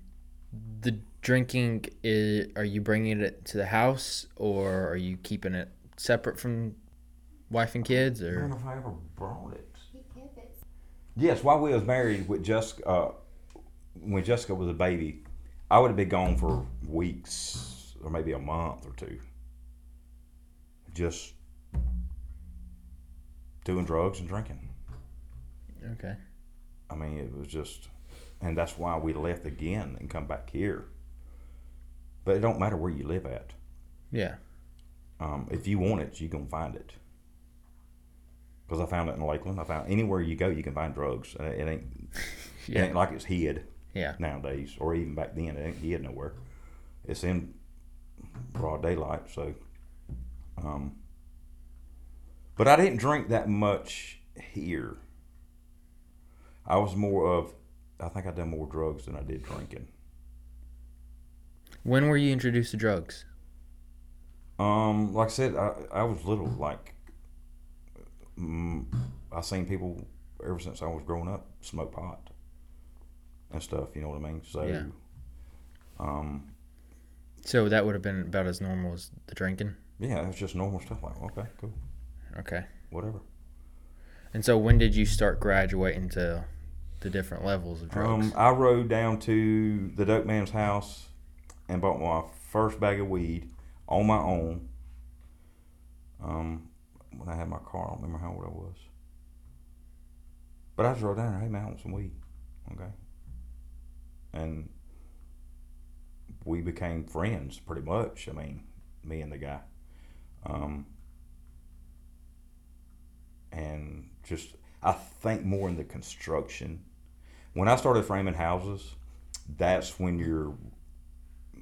the drinking is. Are you bringing it to the house, or are you keeping it separate from wife and kids, Or I don't know if I ever brought it. He pivots. Yes, while we was married with Jessica, uh, when Jessica was a baby, I would have been gone for weeks or maybe a month or two, just doing drugs and drinking. okay? I mean, it was just, and that's why we left again and come back here. But it don't matter where you live at. Yeah. Um, if you want it, you gonna find it. Because I found it in Lakeland. I found anywhere you go, you can find drugs. It ain't, it ain't like it's hid. Yeah. nowadays, or even back then, it ain't hid nowhere. It's in broad daylight, so. Um, but I didn't drink that much here. I was more of, I think I done more drugs than I did drinking. When were you introduced to drugs? Um, like I said, I, I was little. Like, mm, I seen people ever since I was growing up smoke pot and stuff. You know what I mean? So, Yeah. um, So that would have been about as normal as the drinking. yeah, it was just normal stuff. Like, okay, cool, Okay. whatever. And so when did you start graduating to the different levels of drugs? Um, I rode down to the dope man's house and bought my first bag of weed on my own. Um, when I had my car, I don't remember how old I was. But I just rode down there, hey man, I want some weed. Okay. And we became friends pretty much. I mean, me and the guy. Um, and just, I think more in the construction when I started framing houses, that's when you're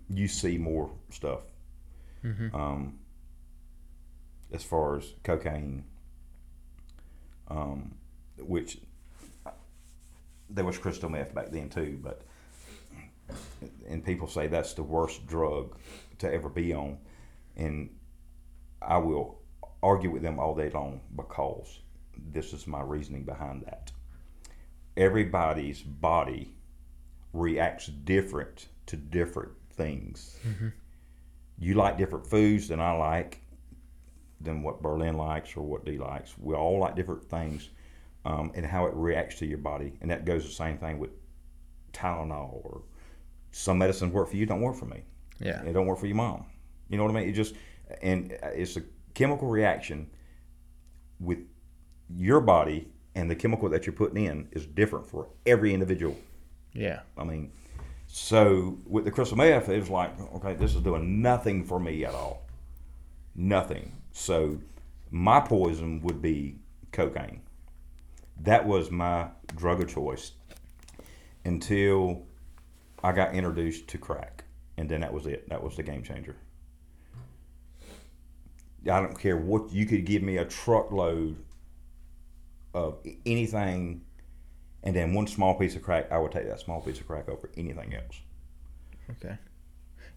you see more stuff. Mhm. Um, as far as cocaine, um, which there was crystal meth back then too, but and people say that's the worst drug to ever be on, and I will argue with them all day long because this is my reasoning behind that everybody's body reacts different to different things. You like different foods than I like. than what Berlin likes or what Dee likes. We all like different things, um, and how it reacts to your body, and that goes the same thing with Tylenol or some medicines work for you, don't work for me. Yeah. It don't work for your mom. You know what I mean? It just and it's a chemical reaction with your body and the chemical that you're putting in is different for every individual. Yeah. I mean, so with the crystal meth, it was like, okay, this is doing nothing for me at all. Nothing. So my poison would be cocaine. That was my drug of choice until I got introduced to crack. And then that was it. That was the game changer. I don't care what you could give me a truckload of anything and then one small piece of crack, I would take that small piece of crack over anything else. Okay.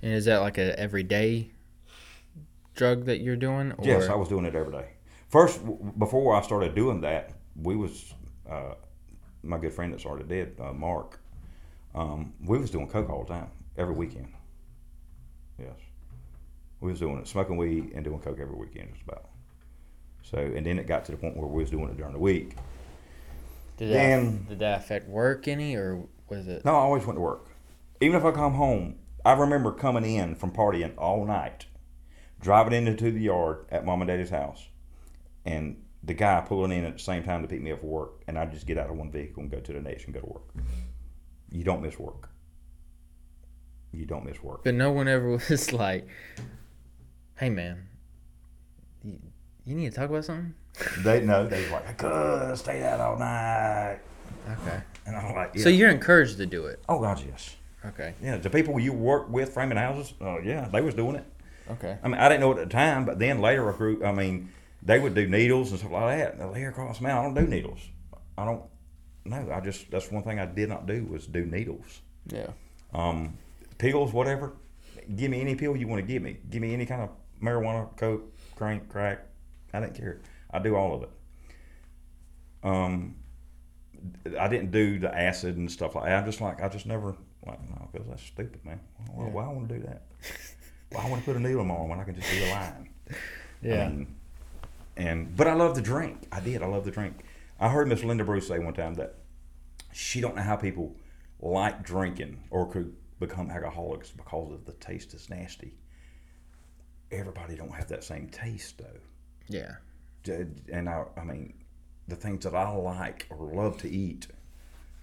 And is that like a everyday drug that you're doing? Or? Yes, I was doing it every day. First, before I started doing that, we was uh, my good friend that started did uh, Mark. Um, we was doing coke all the time, every weekend. Yes, we was doing it, smoking weed and doing coke every weekend, just about. So, and then it got to the point where we was doing it during the week. Did that, did that affect work any, or was it? No, I always went to work. Even if I come home, I remember coming in from partying all night, driving into the yard at mom and daddy's house, and the guy pulling in at the same time to pick me up for work, and I just get out of one vehicle and go to the next and go to work. You don't miss work. You don't miss work. But no one ever was like, "Hey, man, you, you need to talk about something." They know they was like, I could stay out all night, Okay. and I'm like, yeah. So you're encouraged to do it. oh God, yes, Okay. yeah. The people you work with framing houses, oh yeah, they was doing it. Okay. I mean, I didn't know it at the time, but then later group, I mean, they would do needles and stuff like that. And the hair cross, man, I don't do needles. I don't, no, I just, that's one thing I did not do was do needles. Yeah. Um, pills, whatever. Give me any pill you want to give me. Give me any kind of marijuana, coke, crank, crack. I didn't care. I do all of it. Um, I didn't do the acid and stuff like that. I'm just like, I just never, like, no, because that's stupid, man. Why, why I want to do that? Why I want to put a needle in my arm when I can just do a line? Yeah. Um, and but I love to drink. I did. I love to drink. I heard Miss Linda Bruce say one time that she don't know how people like drinking or could become alcoholics because of the taste is nasty. Everybody don't have that same taste though. yeah. And I, I mean, the things that I like or love to eat,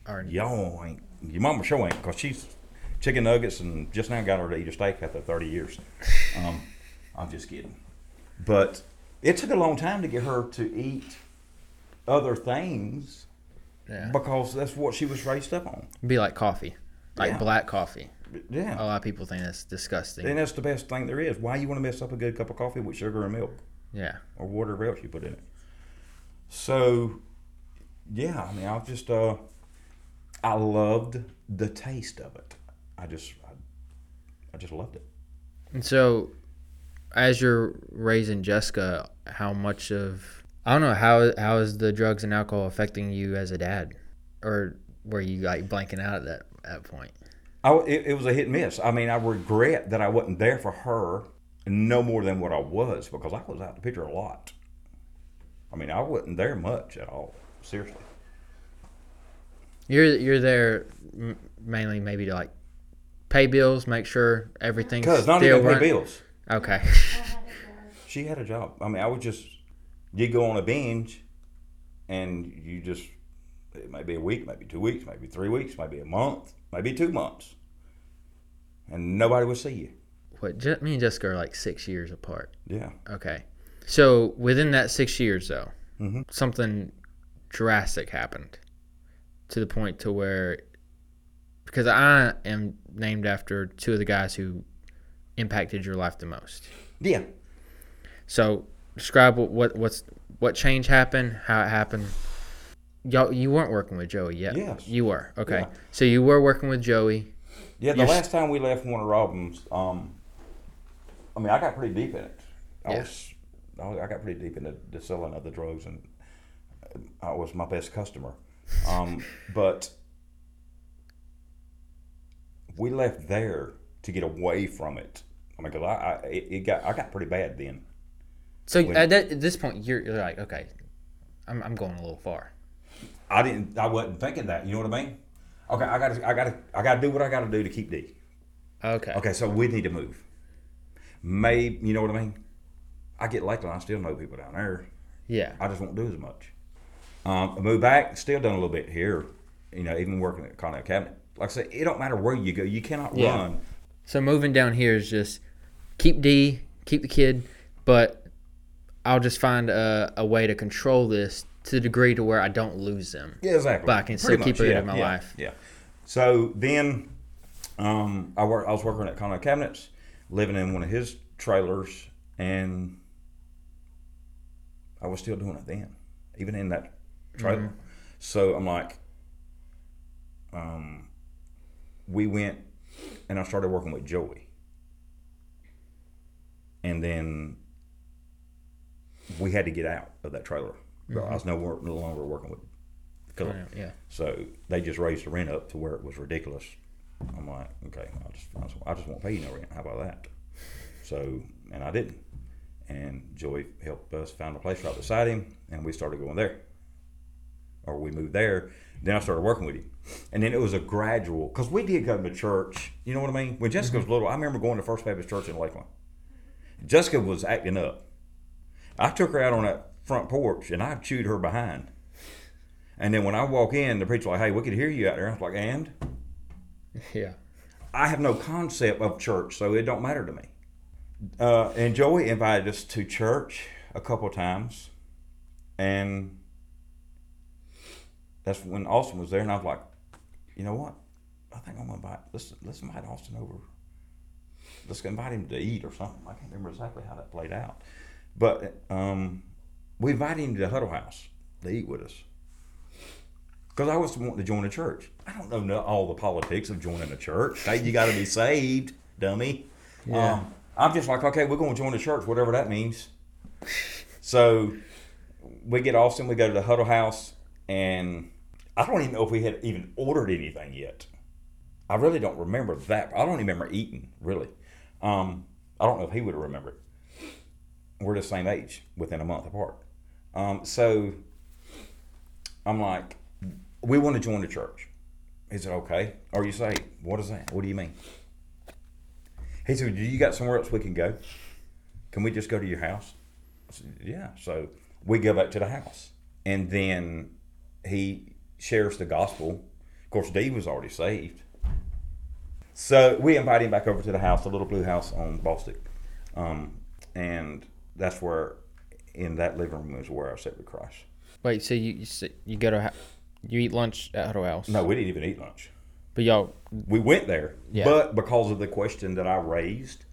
Or y'all ain't. Your mama sure ain't because she's chicken nuggets and just now got her to eat a steak after 30 years. Um, I'm just kidding. But it took a long time to get her to eat other things yeah. because that's what she was raised up on. Be like coffee, like Yeah. black coffee. Yeah. A lot of people think that's disgusting. and that's the best thing there is. Why you want to mess up a good cup of coffee with sugar and milk yeah. or whatever else you put in it? So, yeah, I mean, I just, uh, I loved the taste of it. I just, I, I just loved it. And so, as you're raising Jessica, how much of I don't know how how is the drugs and alcohol affecting you as a dad, or were you like blanking out at that that point? I, it, it was a hit and miss. I mean, I regret that I wasn't there for her no more than what I was because I was out the picture a lot. I mean, I wasn't there much at all. Seriously. You're you're there mainly maybe to like pay bills, make sure everything's Because not still even pay bills. Okay. I had it done. She had a job. I mean, I would just, you go on a binge and you just, it might be a week, maybe two weeks, maybe three weeks, maybe a month, maybe two months. And nobody would see you. What? Je- me and Jessica are like six years apart. Yeah. Okay. So within that six years, though, Mhm. something drastic happened to the point to where, because I am named after two of the guys who impacted your life the most. Yeah. So describe what, what what's what change happened, how it happened. Y'all, you weren't working with Joey yet. Yes. You were. Okay. Yeah. So you were working with Joey. Yeah, the You're last time we left Warner Robins, um, I mean, I got pretty deep in it. I Yeah. was, I got pretty deep in the, the selling of the drugs, and I was my best customer. Um, but we left there to get away from it. I mean, 'cause I, I it, it got I got pretty bad then. So When- at, that, at this point, you're, you're like, okay, I'm, I'm going a little far. I didn't. I wasn't thinking that. You know what I mean? Okay, I got to. I got to. I got to do what I got to do to keep D. Okay. Okay, so we need to move. Maybe you know what I mean. I get Lakeland. I still know people down there. Yeah. I just won't do as much. Um, I moved back. Still done a little bit here. You know, even working at Connex Cabinet. Like I said, it don't matter where you go. You cannot Yeah. run. So moving down here is just keep D, keep the kid, but I'll just find a, a way to control this to the degree to where I don't lose them. Yeah, exactly. But I can still keep it in my yeah, life. Yeah. So then, um, I work. I was working at Connex Cabinets, living in one of his trailers, and I was still doing it then, even in that trailer. Mm-hmm. So I'm like, um, we went, and I started working with Joey, and then we had to get out of that trailer. I was no, wor- no longer working with Philip. Mm-hmm. Yeah. So they just raised the rent up to where it was ridiculous. I'm like, okay, I just, I just, I just won't pay you no rent. How about that? So, and I didn't. And Joey helped us find a place right beside him, and we started going there. Or we moved there. Then I started working with him. And then it was a gradual, because we did go to church. You know what I mean? When Jessica was little, I remember going to First Baptist Church in Lakeland. Jessica was acting up. I took her out on that front porch, and I chewed her behind. And then when I walk in, the preacher's like, "Hey, we could hear you out there." I was like, "And?" Yeah. I have no concept of church, so it don't matter to me. Uh, and Joey invited us to church a couple of times, and that's when Austin was there, and I was like, "You know what? I think I'm gonna invite let's let's invite Austin over. Let's invite him to eat or something. I can't remember exactly how that played out, but um, we invited him to the Huddle House to eat with us." Because I was wanting to join a church. I don't know all the politics of joining a church. Hey, you got to be saved, dummy. Yeah. Um, I'm just like, okay, we're going to join the church, whatever that means. So we get Austin, we go to the Huddle House, and I don't even know if we had even ordered anything yet. I really don't remember that. I don't even remember eating, really. Um, I don't know if he would have remembered. We're the same age, within a month apart. Um, so I'm like, we want to join the church. He said, okay. Are you saved? What is that? What do you mean? He said, do you got somewhere else we can go? Can we just go to your house? I said, yeah. So we go back to the house. And then he shares the gospel. Of course, Dee was already saved. So we invite him back over to the house, the little blue house on Bostic. Um, and that's where, in that living room, is where I said accepted Christ. Wait, so you you, sit, you go to you eat lunch at Huddle House? No, we didn't even eat lunch. But y'all, we went there, Yeah. but because of the question that I raised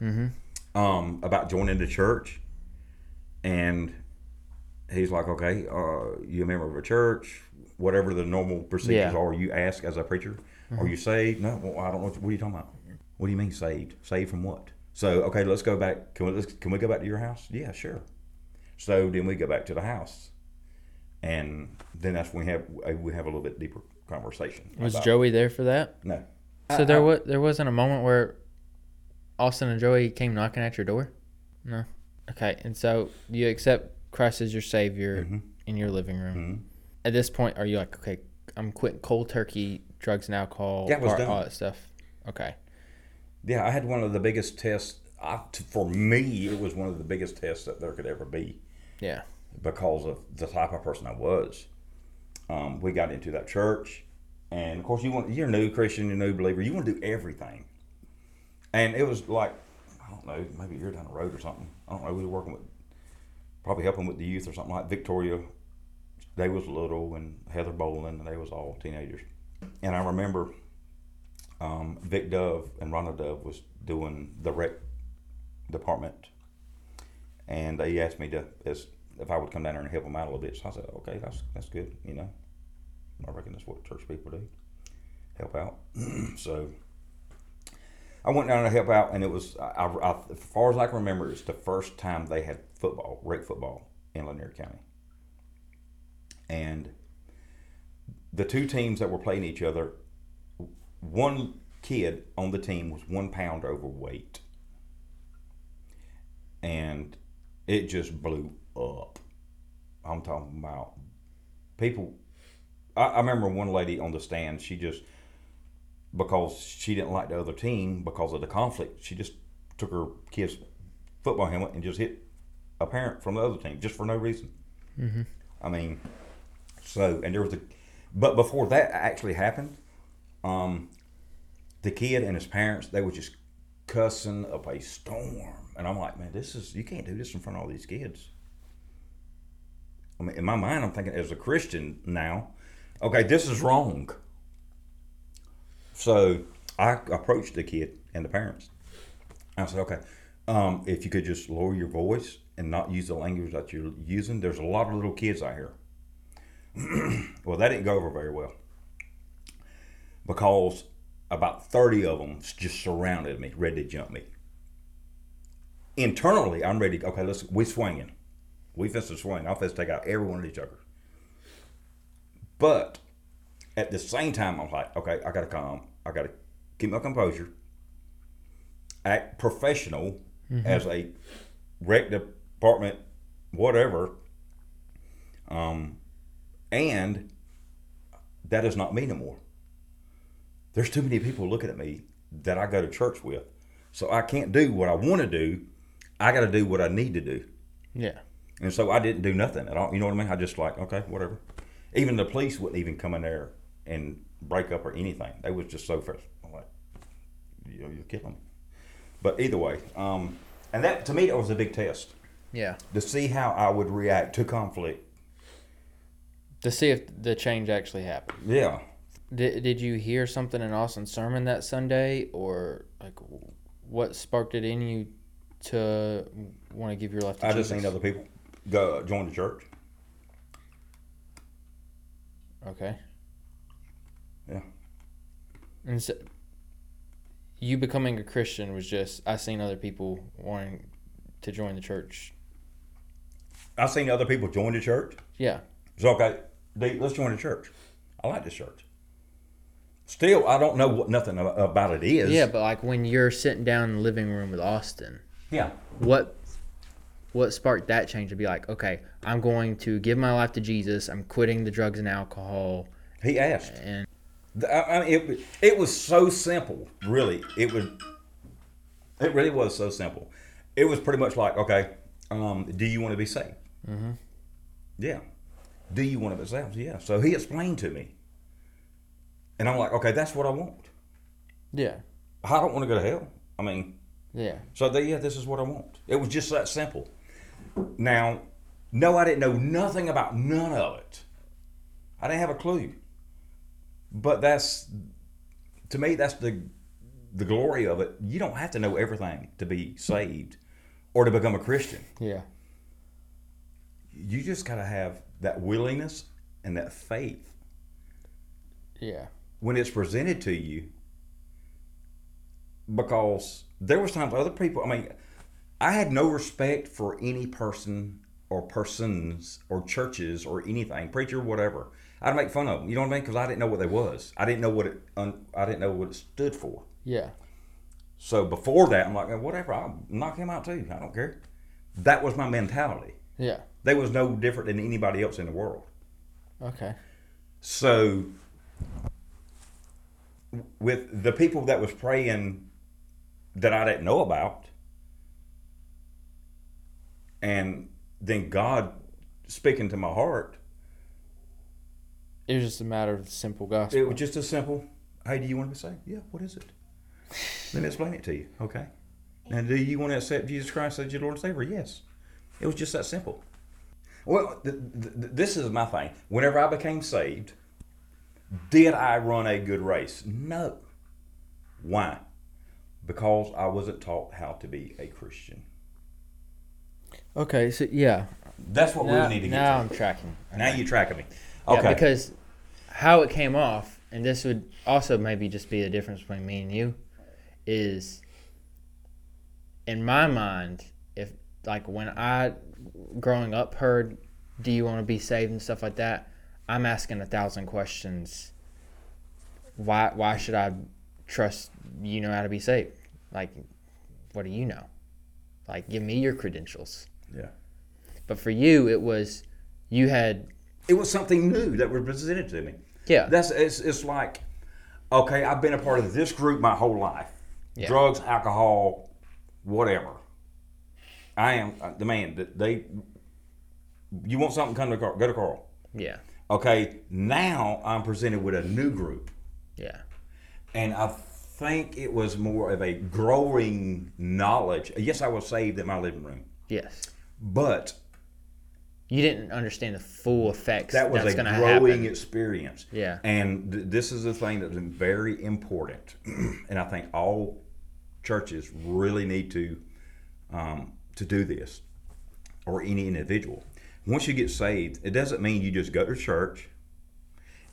um, about joining the church, and he's like, "Okay, uh, you a member of a church? Whatever the normal procedures Yeah. are, you ask as a preacher, are you saved? No, well, I don't know. What, what are you talking about? What do you mean saved? Saved from what? So, okay, let's go back. Can we let's, can we go back to your house? Yeah, sure. So then we go back to the house, and then that's when we have we have a little bit deeper conversation. was Joey there for that? No. So there was there wasn't a moment where Austin and Joey came knocking at your door? No. Okay, and so you accept Christ as your savior Mhm. in your living room. Mhm. At this point, are you like, okay, I'm quitting cold turkey, drugs and alcohol, Yeah, I done. all that stuff? Okay. Yeah, I had one of the biggest tests. I, for me, it was one of the biggest tests that there could ever be Yeah. because of the type of person I was. Um, we got into that church, and of course, you want you're a new Christian, you're a new believer. You want to do everything, and it was like I don't know, maybe you're down the road or something. I don't know. We were working with probably helping with the youth or something like Victoria. They was little, and Heather Boland, and they was all teenagers. And I remember um, Vic Dove and Ronald Dove was doing the rec department, and they asked me to as if I would come down there and help them out a little bit. So I said, okay, that's that's good. You know, I reckon that's what church people do, help out. so I went down to help out, and it was I, I, as far as I can remember, it's the first time they had football, rec football in Lanier County, and the two teams that were playing each other one kid on the team was one pound overweight and it just blew up. I'm talking about people. I, I remember one lady on the stand. She just because she didn't like the other team because of the conflict. She just took her kid's football helmet and just hit a parent from the other team just for no reason. Mm-hmm. I mean, so and there was a, but before that actually happened, um, the kid and his parents they were just cussing up a storm, and I'm like, man, this is you can't do this in front of all these kids. I mean, in my mind, I'm thinking as a Christian now, okay, this is wrong. So I approached the kid and the parents. I said, okay, um, if you could just lower your voice and not use the language that you're using, there's a lot of little kids out here. well, that didn't go over very well because about 30 of them just surrounded me, ready to jump me. Internally, I'm ready. Okay, let's we swinging. We fist to swing. I'll fist take out every one of these jokers. But at the same time, I'm like, okay, I gotta calm. I gotta keep my composure. Act professional as a rec department, whatever. Um, and that is not me no more. There's too many people looking at me that I go to church with, so I can't do what I want to do. I got to do what I need to do. Yeah. And so I didn't do nothing at all. You know what I mean? I just like, okay, whatever. Even the police wouldn't even come in there and break up or anything. They was just so fresh. I'm like, you know, you're killing me. But either way, um, and that to me that was a big test Yeah. to see how I would react to conflict. To see if the change actually happened. Yeah. Did, did you hear something in Austin's sermon that Sunday, or like what sparked it in you to want to give your life to I just seen other people go uh, join the church. Okay. Yeah. And so, you becoming a Christian was just I seen other people wanting to join the church. I seen other people join the church. Yeah. So okay, D, let's join the church. I like this church. Still, I don't know what nothing about it is. Yeah, but like when you're sitting down in the living room with Austin, Yeah. what what sparked that change to be like, okay, I'm going to give my life to Jesus. I'm quitting the drugs and alcohol, He asked. and I I mean, it, it was so simple, really. It would, it really was so simple. It was pretty much like, okay, um, do you want to be saved? Mm-hmm. Yeah. Do you want to be saved? Yeah. So he explained to me, and I'm like, okay, that's what I want. yeah, I don't want to go to hell. I mean, yeah, so they, yeah, this is what I want. It was just that simple. Now, no, I didn't know nothing about none of it. I didn't have a clue. But that's to me, that's the the glory of it. You don't have to know everything to be saved or to become a Christian. yeah, You just gotta have that willingness and that faith yeah, when it's presented to you because there was times other people i mean i had no respect for any person or persons or churches or anything preacher whatever. I'd make fun of them you know what i mean? Because i didn't know what they was. I didn't know what it un, i didn't know what it stood for. Yeah, so before that i'm like whatever i'll knock him out too i don't care. That was my mentality. Yeah. they was no different than anybody else in the world. Okay. So, with the people that was praying that I didn't know about, and then God speaking to my heart, It was just a matter of simple gospel. it was just a simple, "Hey, do you want to be saved? Yeah. What is it? Let me explain it to you. Okay. And do you want to accept Jesus Christ as your Lord and Savior? Yes. It was just that simple. Well, th- th- this is my thing. Whenever I became saved, did I run a good race? No. Why? Because I wasn't taught how to be a Christian. okay, so yeah. That's what now, we need to get now to. I'm tracking. Now you're tracking me. Yeah, Okay. because how it came off, and this would also maybe just be the difference between me and you, is in my mind, if like when I growing up heard, "Do you want to be saved?" and stuff like that, I'm asking a thousand questions. Why? Why should I trust you know how to be safe? Like, what do you know? Like, give me your credentials. Yeah. But for you, it was you had It was something new that was presented to me. yeah That's it's, it's like, okay, I've been a part of this group my whole life. Yeah. Drugs, alcohol, whatever. I am uh, the man that they. You want something? Come to Carl. Go to Carl. yeah Okay, now I'm presented with a new group, yeah and I think it was more of a growing knowledge. Yes, I was saved in my living room, yes. but You didn't understand the full effects that was that's a growing happen. experience. Yeah. And th- this is the thing that's been very important, and I think all churches really need to um, to do this, or any individual. Once you get saved, it doesn't mean you just go to church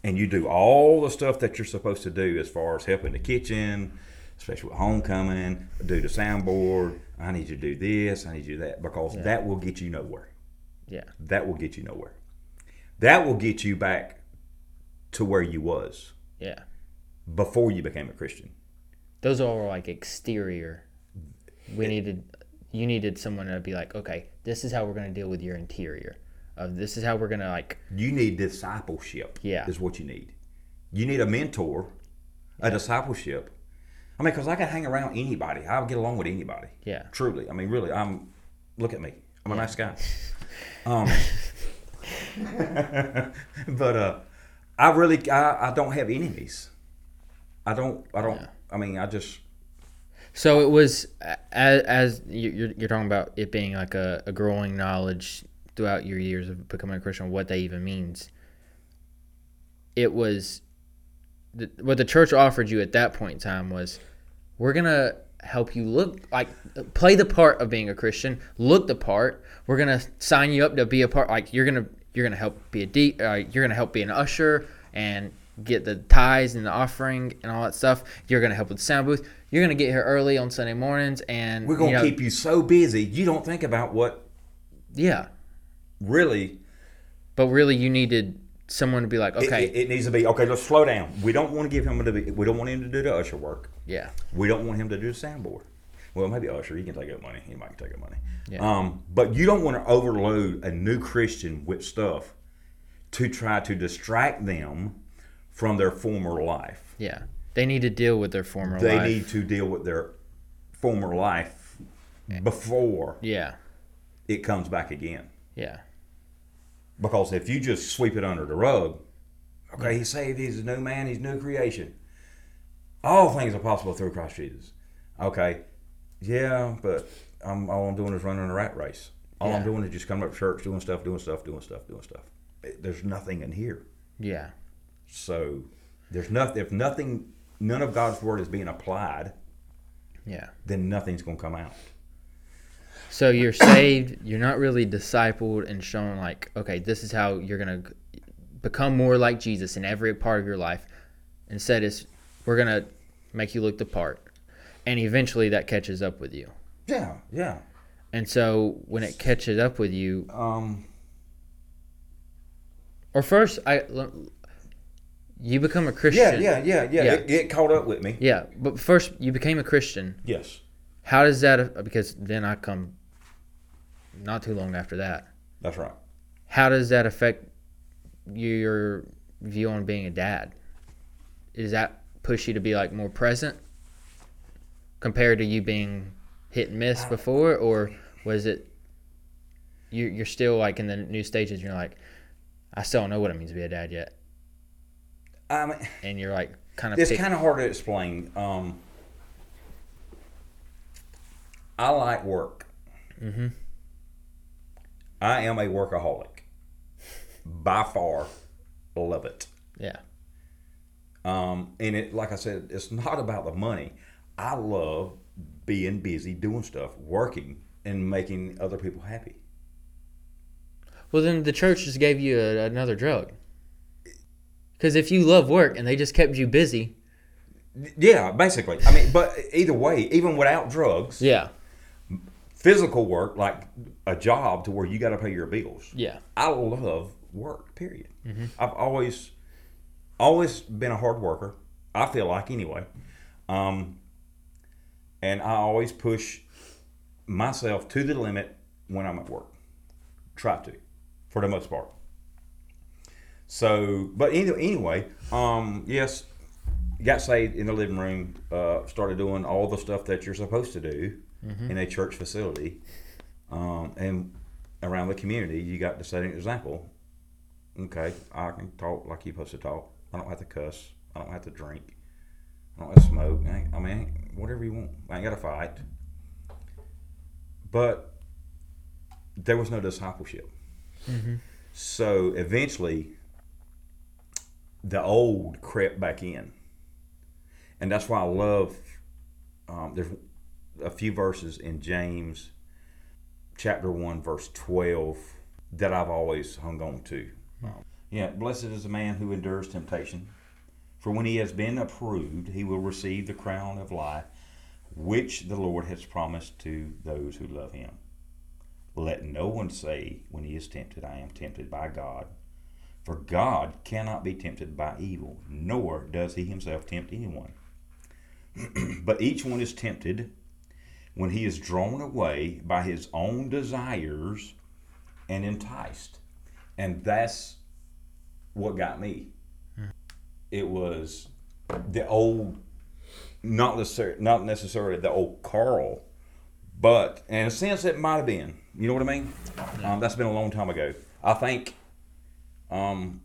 and you do all the stuff that you're supposed to do as far as helping the kitchen, especially with homecoming, do the soundboard. I need you to do this. I need you to do that because that will get you nowhere Yeah. that will get you nowhere. That will get you back to where you was Yeah. before you became a Christian. Those are all like exterior. We needed, you needed someone to be like, okay, this is how we're going to deal with your interior. Of this is how we're going to like, You need discipleship. Yeah. is what you need. You need a mentor, a discipleship. I mean, because I can hang around anybody. I'll get along with anybody. yeah, Truly, I mean, really, I'm. Look at me. I'm a nice guy. Um, but uh, I really, I, I don't have enemies. I don't. I don't. Yeah. I mean, I just. So it was as, as you- you're, you're talking about it being like a, a growing knowledge throughout your years of becoming a Christian, what that even means. It was the, what the church offered you at that point in time was we're gonna help you look like play the part of being a Christian, look the part. We're gonna sign you up to be a part. Like you're gonna you're gonna help be a de- uh, you're gonna help be an usher and get the tithes and the offering and all that stuff. You're gonna help with the sound booth. You're gonna get here early on Sunday mornings and We're gonna you know, keep you so busy, you don't think about what yeah. Really. But really, you needed someone to be like, okay, It, it needs to be okay. Let's slow down. We don't want to give him to. be. We don't want him to do the usher work. yeah, We don't want him to do the soundboard. Well, maybe usher. He can take up money. He might take up money. Yeah. Um, but you don't want to overload a new Christian with stuff to try to distract them from their former life. yeah. They need to deal with their former life. They life. need to deal with their former life before yeah, it comes back again. Yeah, Because if you just sweep it under the rug, okay, he's saved, he's a new man, he's a new creation. All things are possible through Christ Jesus. Okay, yeah, but I'm, all I'm doing is running a rat race. All I'm doing is just coming up to church, doing stuff, doing stuff, doing stuff, doing stuff. Eh, there's nothing in here. yeah, So there's nothing. If nothing, none of God's word is being applied, yeah. then nothing's going to come out. So you're saved. You're not really discipled and shown like, okay, this is how you're gonna become more like Jesus in every part of your life. Instead, it's we're gonna make you look the part, and eventually that catches up with you. Yeah, yeah. And so when it catches up with you, Um, or first, I you become a yeah, Christian. yeah, yeah, yeah. Yeah. It, it caught up with me. Yeah, but first you became a Christian. Yes, How does that? Because then I come not too long after that. that's right. How does that affect your view on being a dad? Does that push you to be like more present compared to you being hit and miss before, or was it you? You're still like in the new stages. And you're like, I still don't know what it means to be a dad yet, mean, and you're like kind of it's pick, kind of hard to explain. Um, I like work. Mhm. I am a workaholic. By far, love it. yeah, Um, and it, like I said, it's not about the money. I love being busy, doing stuff, working, and making other people happy. Well, then the church just gave you a, another drug. Because if you love work and they just kept you busy, Yeah, basically. I mean, but either way, even without drugs, yeah, physical work like a job to where you got to pay your bills. yeah, I love work. Period. I've always, always been a hard worker. I feel like anyway, um, and I always push myself to the limit when I'm at work. try to, for the most part. So, but any, anyway, um, yes, got saved in the living room. Uh, started doing all the stuff that you're supposed to do in a church facility, um, and around the community. You got to set an example. Okay, I can talk like you're supposed to talk. I don't have to cuss. I don't have to drink. I don't have to smoke. I, I mean, whatever you want. I ain't got to fight. But there was no discipleship. So eventually, the old crept back in, and that's why I love. Um, there's a few verses in James, chapter one, verse twelve, that I've always hung on to. Um, yeah, blessed is the man who endures temptation, for when he has been approved, he will receive the crown of life, which the Lord has promised to those who love him. Let no one say when he is tempted, I am tempted by God. For God cannot be tempted by evil, nor does he himself tempt anyone. but each one is tempted when he is drawn away by his own desires and enticed. And that's what got me. It was the old, not necessarily, not necessarily the old Carl, but in a sense it might have been. You know what I mean? Um, that's been a long time ago. I think um,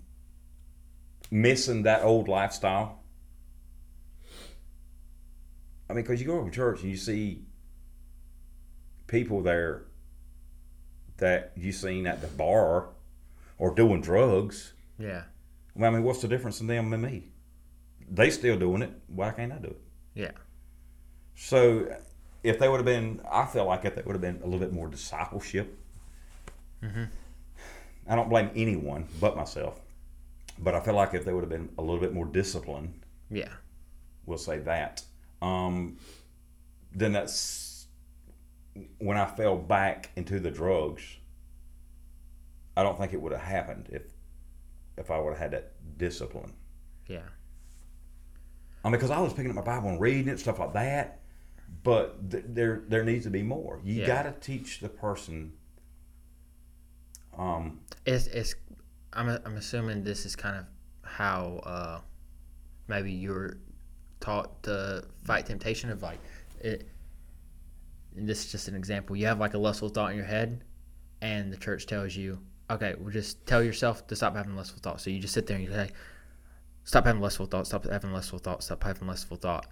missing that old lifestyle. I mean, because you go to church and you see people there that you seen at the bar or doing drugs. Yeah. Well, I mean, what's the difference in them and me? They still doing it. Why can't I do it? Yeah. So, if they would have been, I feel like if they would have been a little bit more discipleship. I don't blame anyone but myself, but I feel like if they would have been a little bit more disciplined, Yeah. we'll say that, um, then that's when I fell back into the drugs. I don't think it would have happened if if I would have had that discipline. Yeah. I mean, because I was picking up my Bible and reading it, stuff like that. But th- there, there needs to be more. You Yeah. got to teach the person. Um, It's it's. I'm I'm assuming this is kind of how uh, maybe you're taught to fight temptation of like it. And this is just an example. You have like a lustful thought in your head, and the church tells you, okay, well, just tell yourself to stop having lustful thoughts. So you just sit there and you say, stop having lustful thoughts, stop having lustful thoughts, stop having lustful thought.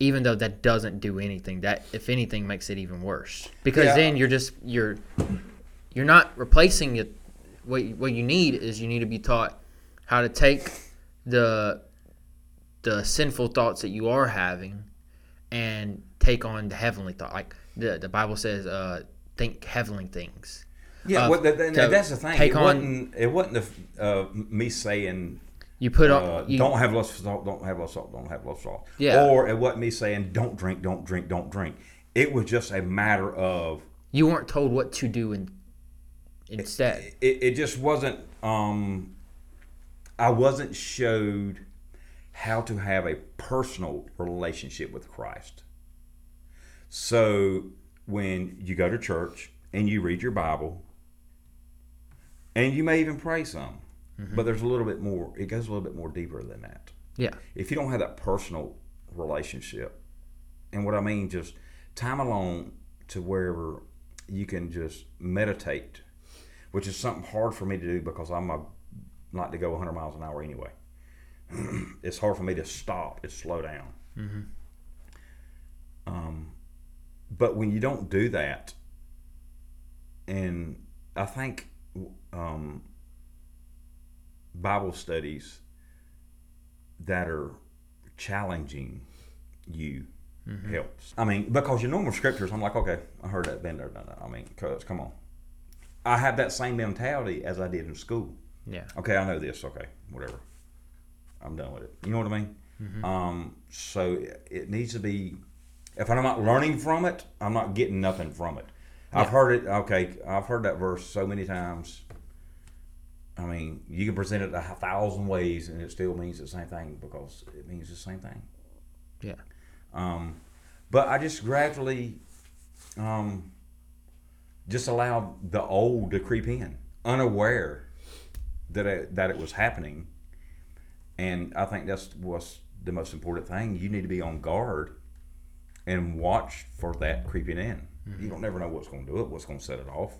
Even though that doesn't do anything, that if anything makes it even worse. Because Yeah. then you're just you're you're not replacing it. What what you need is you need to be taught how to take the the sinful thoughts that you are having take on the heavenly thought. Like the the Bible says, uh, think heavenly things. yeah, Uh, what the, the- to that's the thing. take It on- wasn't. It wasn't the, uh, me saying You put on uh, you, don't have lustful thought, don't have lustful thought, don't have lustful thought. Yeah. Or it wasn't me saying don't drink, don't drink, don't drink. It was just a matter of you weren't told what to do in, instead. it, it just wasn't um i wasn't showed how to have a personal relationship with christ so when you go to church and you read your bible and you may even pray some but there's a little bit more it goes a little bit more deeper than that Yeah, if you don't have that personal relationship, and what I mean just time alone to wherever you can just meditate, which is something hard for me to do because I'm a like to go 100 miles an hour anyway. it's hard for me to stop and slow down. Um, but when you don't do that, and I think um, Bible studies that are challenging you helps. I mean, because your normal scriptures, I'm like, okay, I heard that, been there, done that. I mean, cause come on, I have that same mentality as I did in school. yeah, Okay, I know this. Okay, whatever. I'm done with it. You know what I mean? Um, so it, it needs to be. If I'm not learning from it, I'm not getting nothing from it. I've heard it. Okay, I've heard that verse so many times. I mean, you can present it a thousand ways, and it still means the same thing because it means the same thing. yeah, Um, but I just gradually um, just allowed the old to creep in, unaware that it, that it was happening. And I think that's what's the most important thing. You need to be on guard and watch for that creeping in. Mm-hmm. You don't never know what's going to do it, what's going to set it off.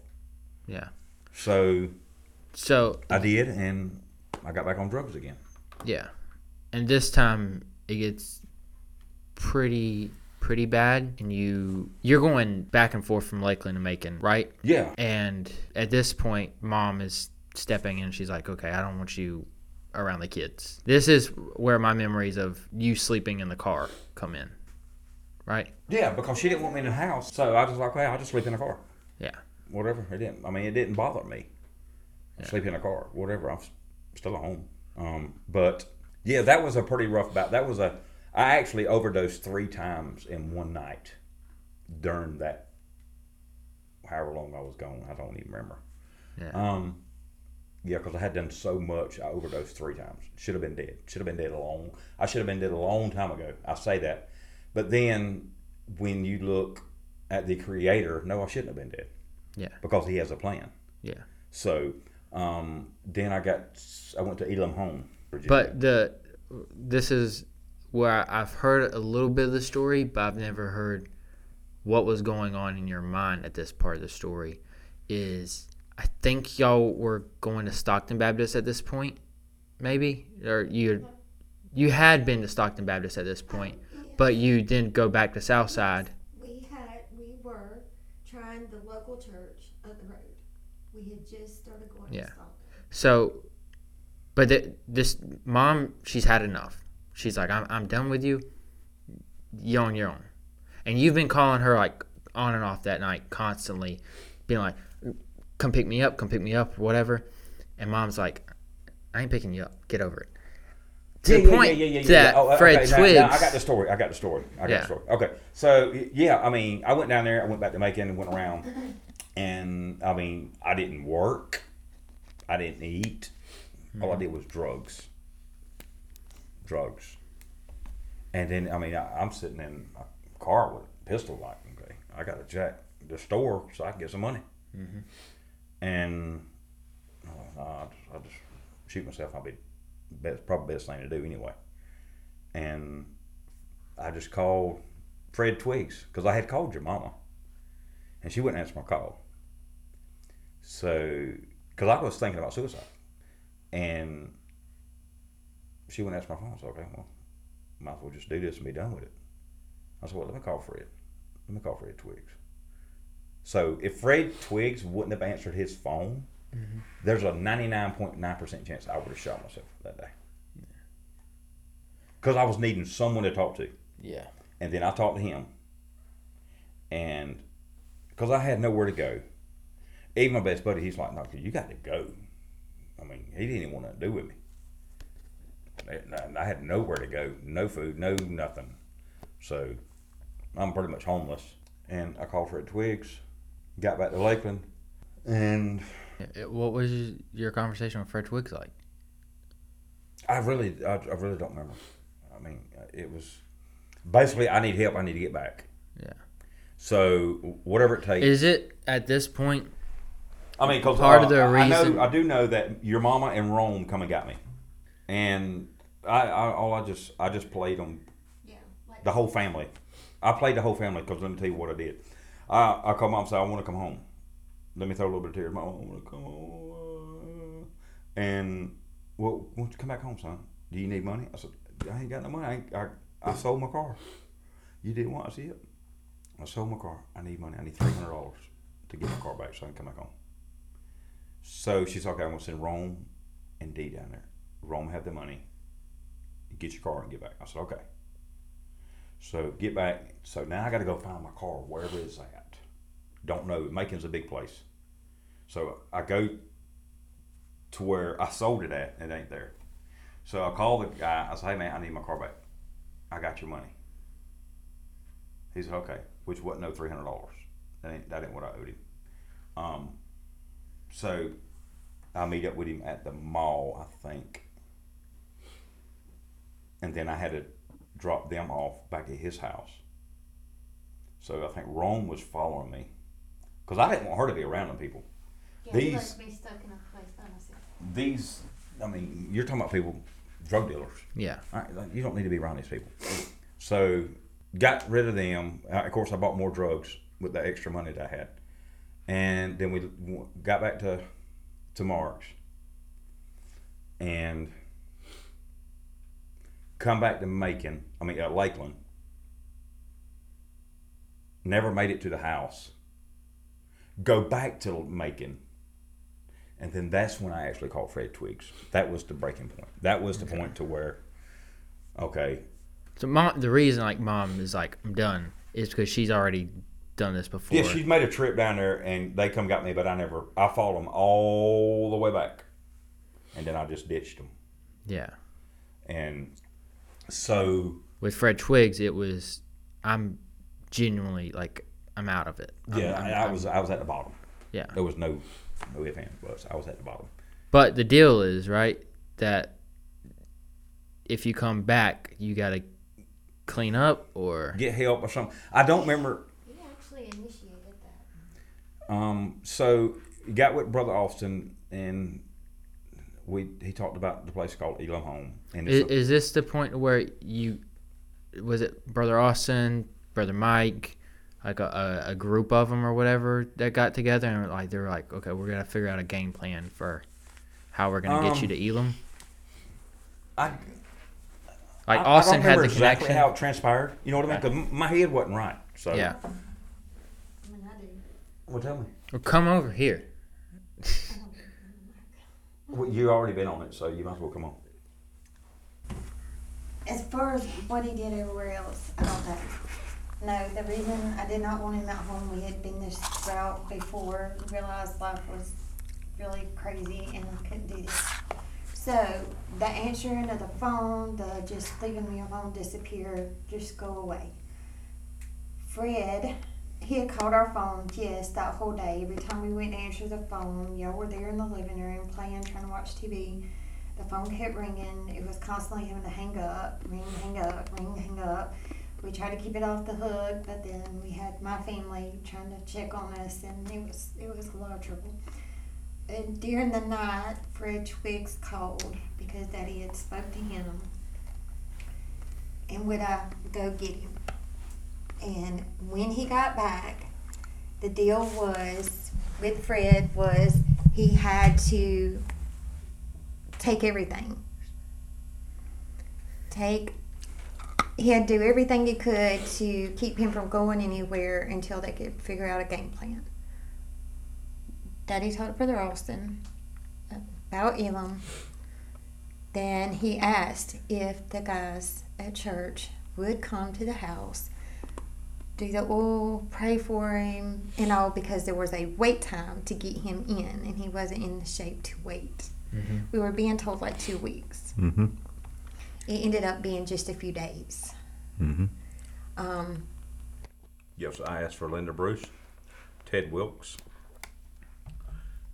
Yeah. So So I did, and I got back on drugs again. yeah, and this time it gets pretty pretty bad, and you you're going back and forth from Lakeland to Macon, right? Yeah. And at this point, mom is stepping in. She's like, "Okay, I don't want you around the kids." This is where my memories of you sleeping in the car come in, right? Yeah, because she didn't want me in the house. So I was like, well, I'll just sleep in the car. Yeah. Whatever. It didn't. I mean, it didn't bother me. Yeah. Sleep in a car. Whatever. I'm still at home. Um, but yeah, that was a pretty rough bout. That was a. I actually overdosed three times in one night during that. However long I was gone, I don't even remember. Yeah. Um, yeah, because I had done so much, I overdosed three times. Should have been dead. Should have been dead a long. I should have been dead a long time ago. I say that, but then when you look at the creator, no, I shouldn't have been dead. Yeah. Because he has a plan. Yeah. So um, then I got. I went to Elim Home. Virginia. But the this is where I've heard a little bit of the story, but I've never heard what was going on in your mind at this part of the story. Is I think y'all were going to Stockton Baptist at this point, maybe, or you you had been to Stockton Baptist at this point, but you didn't go back to Southside. We had, we were trying the local church up the road. We had just started going Yeah. to So, but th- this mom, she's had enough. She's like, I'm, I'm done with you. You on your own. And you've been calling her like on and off that night, constantly, being like, come pick me up, come pick me up, whatever. And mom's like, I ain't picking you up. Get over it. To the point that Oh, okay, Fred now- Twiggs. now I got the story. I got the story. I got Yeah. the story. Okay, so yeah, I mean, I went down there. I went back to Macon and went around, and I mean, I didn't work. I didn't eat. All I did was drugs. Drugs. And then I mean, I, I'm sitting in a car with a pistol, like, okay, I got to jack the store so I can get some money. And uh, I, just, I just shoot myself. I'll be best, probably best thing to do anyway. And I just called Fred Twigs because I had called your mama, and she wouldn't answer my call. So, because I was thinking about suicide, and she wouldn't answer my phone. So, okay, well, might as well just do this and be done with it. I said, well, let me call Fred. Let me call Fred Twigs. So, if Fred Twigs wouldn't have answered his phone, Mm-hmm. there's a 99.9% chance I would have shot myself that day. Because I was needing someone to talk to. yeah. And then I talked to him. And because I had nowhere to go. Even my best buddy, he's like, no, you got to go. I mean, he didn't even want to do with me. I- had nowhere to go, no food, no nothing. So I'm pretty much homeless. And I called Fred Twigs, got back to Lakeland, and What was your conversation with Fred Twiggs like? I really, I, I really don't remember. I mean, uh, it was basically I need help. I need to get back. Yeah. So whatever it takes. Is it at this point? I mean, because part of uh, the I, I reason- know, I do know that your mama and Rome come and got me, and I, I all I just, I just played them Yeah. Like, the whole family. I played the whole family because let me tell you what I did. I, I called mom and said I want to come home. Let me throw a little bit of tears. Mom, I want to come home. And well, won't you come back home, son? Do you need money? I said I ain't got no money. I, ain't, I, I sold my car. You didn't want to see it. I sold my car. I need money. I need three hundred dollars to get my car back so I can come back home. So she's okay, I'm gonna send Rome and D down there. Rome have the money. Get your car and get back. I said, okay. So get back. So now I got to go find my car wherever it's at. Don't know. Macon's a big place. So I go to where I sold it at. And it ain't there. So I call the guy. I say, hey man, I need my car back. I got your money. He said, okay, which wasn't no three hundred dollars. That ain't that ain't what I owed him. Um. So I meet up with him at the mall, I think. And then I had to drop them off back at his house. So I think Rome was following me because I didn't want her to be around them people. Yeah, These- like to be stuck in a place by myself. These, I mean, you're talking about people, drug dealers. Yeah. All right, like, you don't need to be around these people. So, got rid of them. Uh, of course, I bought more drugs with the extra money that I had, and then we got back to to Mark's, and come back to Macon. I mean, uh, Lakeland. Never made it to the house. Go back to Macon. And then that's when I actually called Fred Twigs. That was the breaking point. That was the point to where, okay, So mom, the reason like mom is like I'm done is because she's already done this before. Yeah, she's made a trip down there, and they come got me, but I never. I followed them all the way back, and then I just ditched them. yeah. And so, With Fred Twigs, it was I'm genuinely like I'm out of it. I'm- yeah, I'm- I, I I'm- was I was at the bottom. Yeah. There was no no if ands buts. I was at the bottom. But the deal is right that if you come back, you gotta clean up or Get help or something. I don't remember. You actually initiated that. Um, so you got with brother Austin, and we he talked about the place called Elim Home, and is, a- is this the point where you was it brother Austin, brother Mike, like a, a, a group of them or whatever that got together and like they were like, okay, we're gonna figure out a game plan for how we're gonna get you Um, to Elim. I, Like I, Austin I don't had remember the exactly connection. how it transpired. You know what I mean? Because my head wasn't right. So yeah. I mean, I do. Well, tell me. Well, come over here. Well, you already been on it, so you might as well come on. As far as what he did everywhere else, I don't know. No, the reason I did not want him at home, we had been this route before, realized life was really crazy and I couldn't do this. So the answering of the phone, the just leaving me alone, disappear, just go away. Fred, he had called our phone, yes, that whole day. Every time we went to answer the phone, y'all were there in the living room playing, trying to watch TV. The phone kept ringing. It was constantly having to hang up, ring, hang up, ring, hang up. We tried to keep it off the hook, but then we had my family trying to check on us, and it was it was a lot of trouble. And during the night, Fred Twigs called because Daddy had spoke to him, and would I go get him? And when he got back, the deal was with Fred was he had to take everything. Take he had to do everything he could to keep him from going anywhere until they could figure out a game plan. Daddy told Brother Austin about Elim. Then he asked if the guys at church would come to the house, do the oil, pray for him, and all because there was a wait time to get him in, and he wasn't in the shape to wait. Mm-hmm. We were being told like two weeks. Mm-hmm. It ended up being just a few days. Mm-hmm. Um, Yes, I asked for Linda Bruce, Ted Wilkes,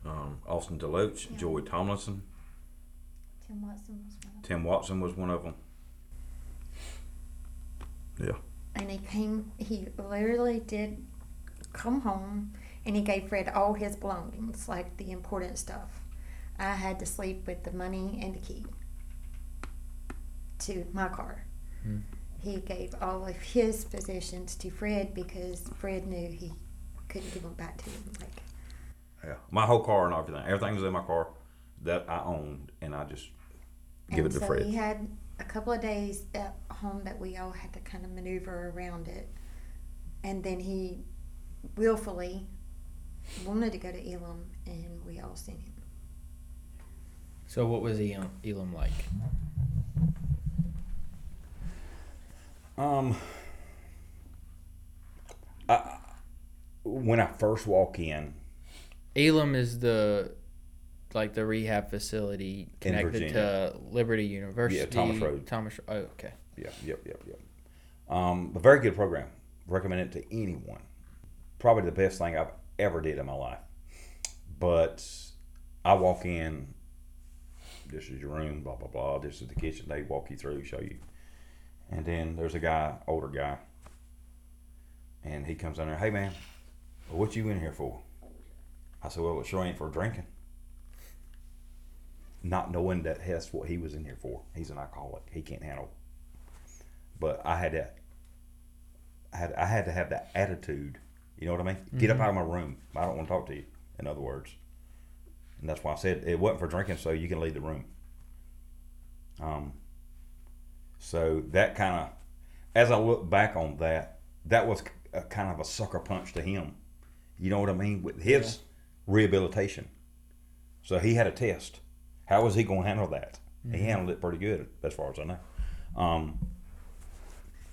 um, Austin Deloach, Yeah. Joey Tomlinson, Tim Watson was one of Tim Watson was one of them. Yeah. and he came he literally did come home and he gave fred all his belongings like the important stuff i had to sleep with the money and the key to my car Hmm. he gave all of his possessions to fred because fred knew he couldn't give them back to him like Yeah. My whole car and everything. Everything was in my car that I owned, and I just give and it to so Fred. He had a couple of days at home that we all had to kind of maneuver around it and then he willfully wanted to go to Elim and we all sent him So what was Elim, Elim like? Um, I, when I first walk in, Elim is the like the rehab facility connected to Liberty University. Yeah, Thomas Road. Thomas. Oh, okay. yeah, yep, yep, yep. Um, a very good program. Recommend it to anyone. Probably the best thing I've ever did in my life. But I walk in. This is your room. Blah blah blah. This is the kitchen. They walk you through, show you, and then there's a guy, older guy, and he comes in there. Hey man, what you in here for? I said, well, it sure ain't for drinking. Not knowing that that's what he was in here for. He's an alcoholic. He can't handle. But I had that. I had I had to have that attitude. You know what I mean? Get up out of my room. I don't want to talk to you. In other words, and that's why I said it wasn't for drinking, so you can leave the room. Um. So that kind of, as I look back on that, that was a, kind of a sucker punch to him. You know what I mean? With his rehabilitation. So he had a test. How was he going to handle that? He handled it pretty good, as far as I know. Um,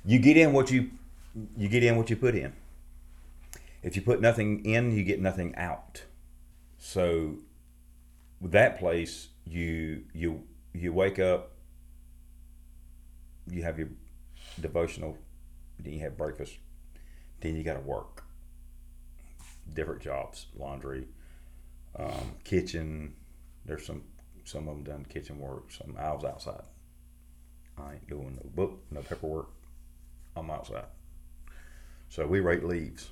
you get in what you you get in what you put in. If you put nothing in, you get nothing out. So with that place, you you you wake up, you have your devotional, then you have breakfast, then you got to work. Different jobs, laundry, um, kitchen. There's some some of them done kitchen work. Some I was outside. I ain't doing no book, no paperwork. I'm outside. So we rate leaves.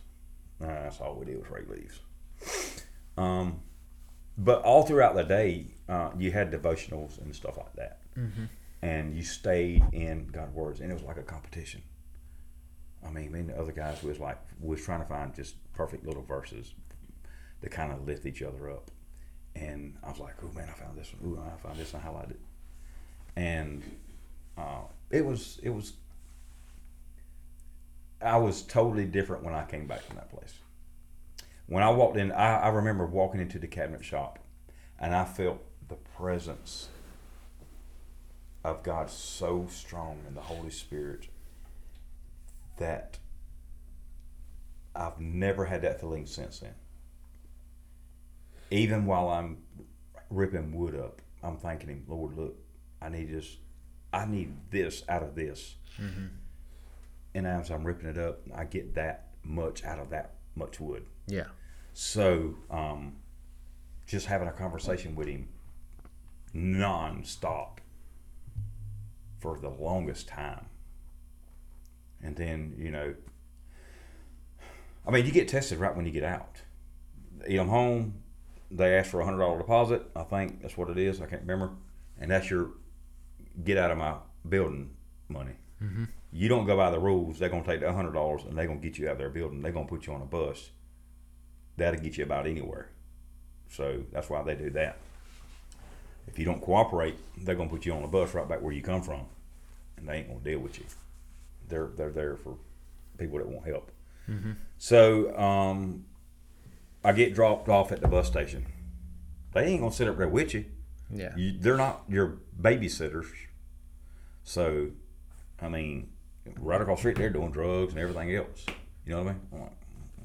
Uh, that's all we did was rate leaves. Um, but all throughout the day, uh, you had devotionals and stuff like that, and you stayed in God's words, and it was like a competition. I mean, me and the other guys was like was trying to find just perfect little verses to kind of lift each other up. And I was like, "Oh man, I found this one. Ooh, I found this. and I highlighted." it." And uh, it was it was. I was totally different when I came back from that place. When I walked in, I, I remember walking into the cabinet shop, and I felt the presence of God so strong in the Holy Spirit that I've never had that feeling since then. Even while I'm ripping wood up, I'm thanking Him, Lord, look, I need this, I need this out of this. And as I'm ripping it up, I get that much out of that much wood. Yeah. So, um, just having a conversation with him non-stop for the longest time. And then, you know, I mean, you get tested right when you get out. Come home, they ask for a hundred dollar deposit. I think that's what it is. I can't remember, and that's your get out of my building money. Mm-hmm. You don't go by the rules. They're gonna take the hundred dollars and they're gonna get you out of their building. They're gonna put you on a bus. That'll get you about anywhere. So that's why they do that. If you don't cooperate, they're gonna put you on a bus right back where you come from, and they ain't gonna deal with you. They're they're there for people that want help. So um, I get dropped off at the bus station. They ain't gonna sit up there with you. Yeah. You, they're not your babysitters. So, I mean, right across the street, they're doing drugs and everything else. You know what I mean? I'm like,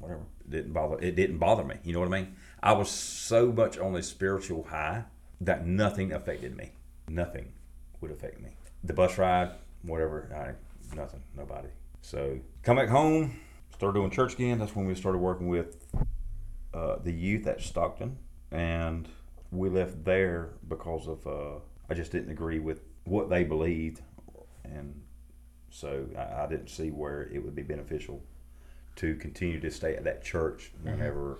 whatever. It didn't bother. It didn't bother me. You know what I mean? I was so much on a spiritual high that nothing affected me. Nothing would affect me. The bus ride, whatever, I, nothing, nobody. So, come back home, start doing church again. That's when we started working with uh, the youth at Stockton, and we left there because of uh, I just didn't agree with what they believed, and so I, I didn't see where it would be beneficial to continue to stay at that church whenever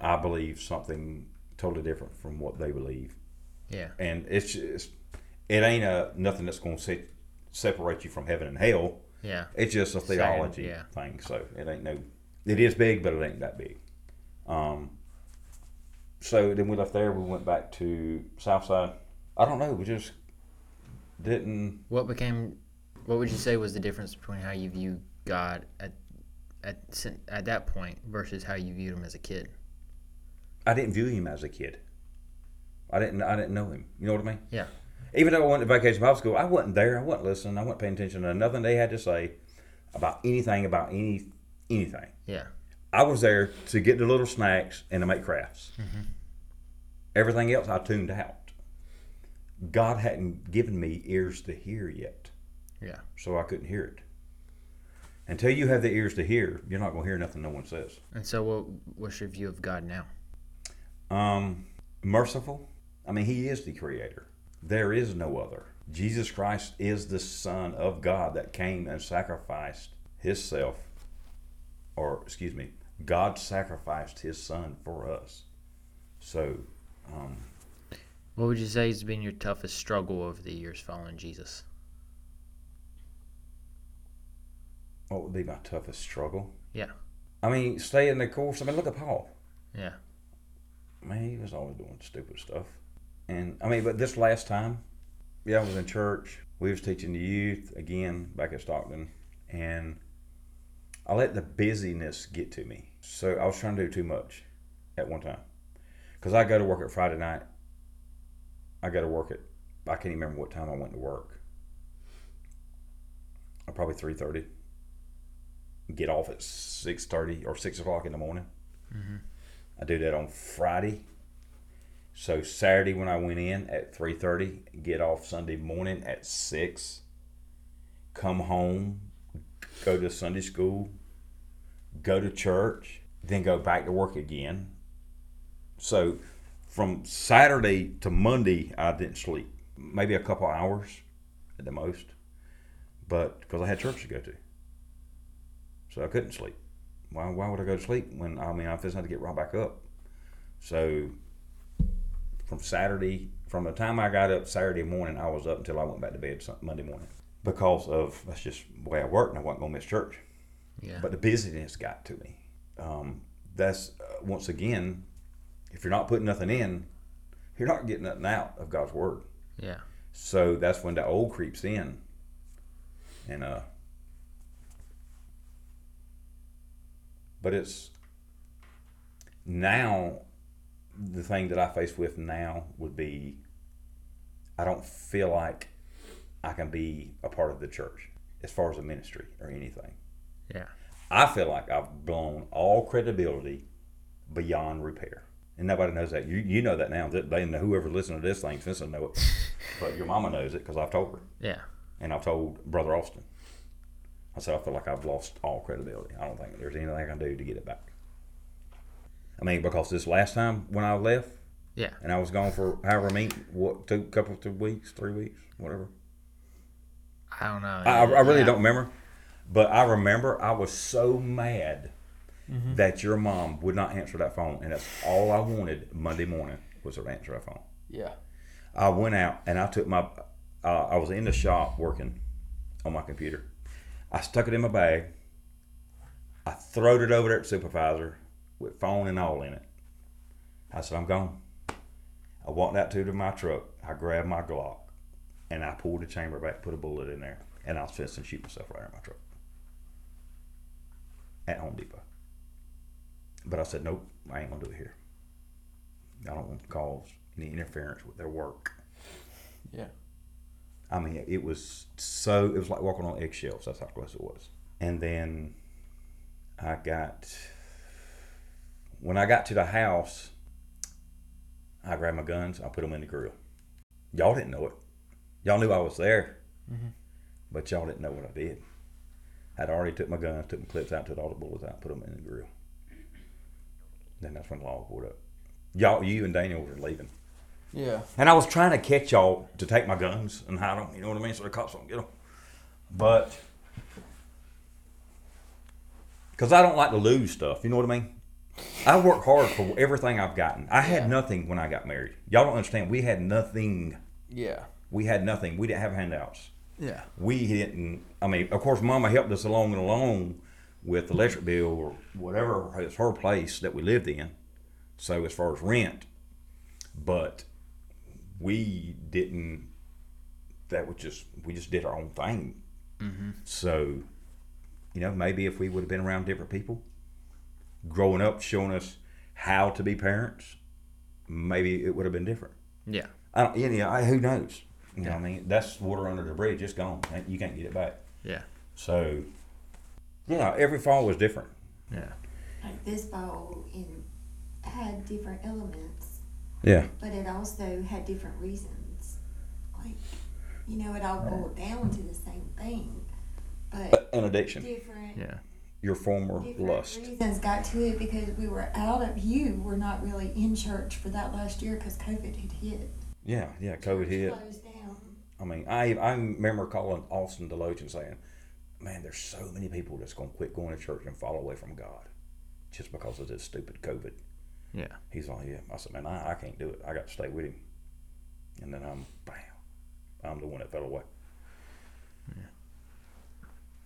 I believe something totally different from what they believe, Yeah. and it's just it ain't a nothing that's going to se- separate you from heaven and hell. Yeah. It's just a Same, theology yeah. thing. So it ain't no. It is big, but it ain't that big. Um. So then we left there. We went back to Southside. I don't know. We just didn't. What became? What would you say was the difference between how you view God at at at that point versus how you viewed him as a kid? I didn't view him as a kid. I didn't. I didn't know him. You know what I mean? Yeah. Even though I went to vacation Bible school, I wasn't there. I wasn't listening. I wasn't paying attention to nothing they had to say about anything about any anything. Yeah. I was there to get the little snacks and to make crafts. Mm-hmm. Everything else I tuned out. God hadn't given me ears to hear yet, Yeah. so I couldn't hear it. Until you have the ears to hear, you're not going to hear nothing no one says. And so, what what's your view of God now? Um, merciful. I mean, He is the Creator. There is no other. Jesus Christ is the Son of God that came and sacrificed Himself or excuse me, God sacrificed His Son for us. So, um, What would you say has been your toughest struggle over the years following Jesus? what would be my toughest struggle? Yeah. I mean, staying the course. I mean, look at Paul. Yeah. Man, he was always doing stupid stuff. And I mean, but this last time, yeah, I was in church. We was teaching the youth again back at Stockton, and I let the busyness get to me. So I was trying to do too much at one time. Cause I go to work at Friday night. I go to work at I can't even remember what time I went to work. Uh, Probably three thirty. Get off at six thirty or six o'clock in the morning. I do that on Friday. So Saturday when I went in at three thirty, get off Sunday morning at six. Come home, go to Sunday school, go to church, then go back to work again. So from Saturday to Monday, I didn't sleep. Maybe a couple hours at the most, but because I had church to go to, so I couldn't sleep. Why, why would I go to sleep when I mean I just had to get right back up? So from Saturday, from the time I got up Saturday morning, I was up until I went back to bed Monday morning because of that's just the way I work, and I wasn't gonna miss church. Yeah. But the busyness got to me. Um, that's uh, once again, if you're not putting nothing in, you're not getting nothing out of God's word. Yeah. So that's when the old creeps in, and uh. But it's now the thing that I face with now would be I don't feel like I can be a part of the church as far as a ministry or anything. Yeah. I feel like I've blown all credibility beyond repair. And nobody knows that. You you know that now. That they know whoever listens to this thing since I know it. But your mama knows it because I've told her, Yeah. and I've told Brother Austin. I said I feel like I've lost all credibility. I don't think there's anything I can do to get it back. I mean, because this last time when I left, Yeah. and I was gone for however many, what, two, couple, two weeks, three weeks, whatever. I don't know. I, I really Yeah. don't remember, but I remember I was so mad that your mom would not answer that phone, and that's all I wanted Monday morning was her to answer that phone. Yeah. I went out and I took my, uh, I was in the shop working on my computer. I stuck it in my bag. I throwed it over there at the supervisor with phone and all in it. I said, I'm gone. I walked out to my truck. I grabbed my Glock and I pulled the chamber back, put a bullet in there, and I was fixing to shoot myself right in my truck at Home Depot. But I said, nope, I ain't gonna do it here. I don't want to cause any interference with their work. Yeah. I mean, it was so, it was like walking on eggshells. That's how close it was. And then I got, when I got to the house, I grabbed my guns, I put them in the grill. Y'all didn't know it. Y'all knew I was there, mm-hmm. but y'all didn't know what I did. I'd already took my guns, took my clips out, took all the bullets out, put them in the grill. Then that's when the law pulled up. Y'all, you and Daniel were leaving. Yeah. And I was trying to catch y'all to take my guns and hide them, you know what I mean, so the cops don't get them. But because I don't like to lose stuff, you know what I mean. I work hard for everything I've gotten. I had Yeah. nothing when I got married. Y'all don't understand. We had nothing. Yeah. We had nothing. We didn't have handouts. Yeah. We didn't. I mean, of course, Mama helped us along and along with the electric bill or whatever. It's her place that we lived in. So as far as rent, but we didn't. That was just we just did our own thing. Mm-hmm. So, you know, maybe if we would have been around different people, growing up, showing us how to be parents, maybe it would have been different. Yeah. I don't, you know, I, who knows? You know, what I mean, that's water under the bridge. It's gone. You can't get it back. Yeah. So, yeah, every fall was different. Yeah. Like this fall in, had different elements, Yeah. but it also had different reasons. Like, you know, it all boiled down to the same thing, but An addiction. different. Yeah. Your former different lust. reasons got to it because we were out of you were not really in church for that last year because COVID had hit. Yeah, yeah. COVID hit. Closed down. I mean, I I remember calling Austin Deloach and saying, man, there's so many people that's going to quit going to church and fall away from God just because of this stupid COVID. Yeah. He's like, yeah. I said, man, I, I can't do it. I got to stay with him. And then I'm, bam, I'm the one that fell away. Yeah.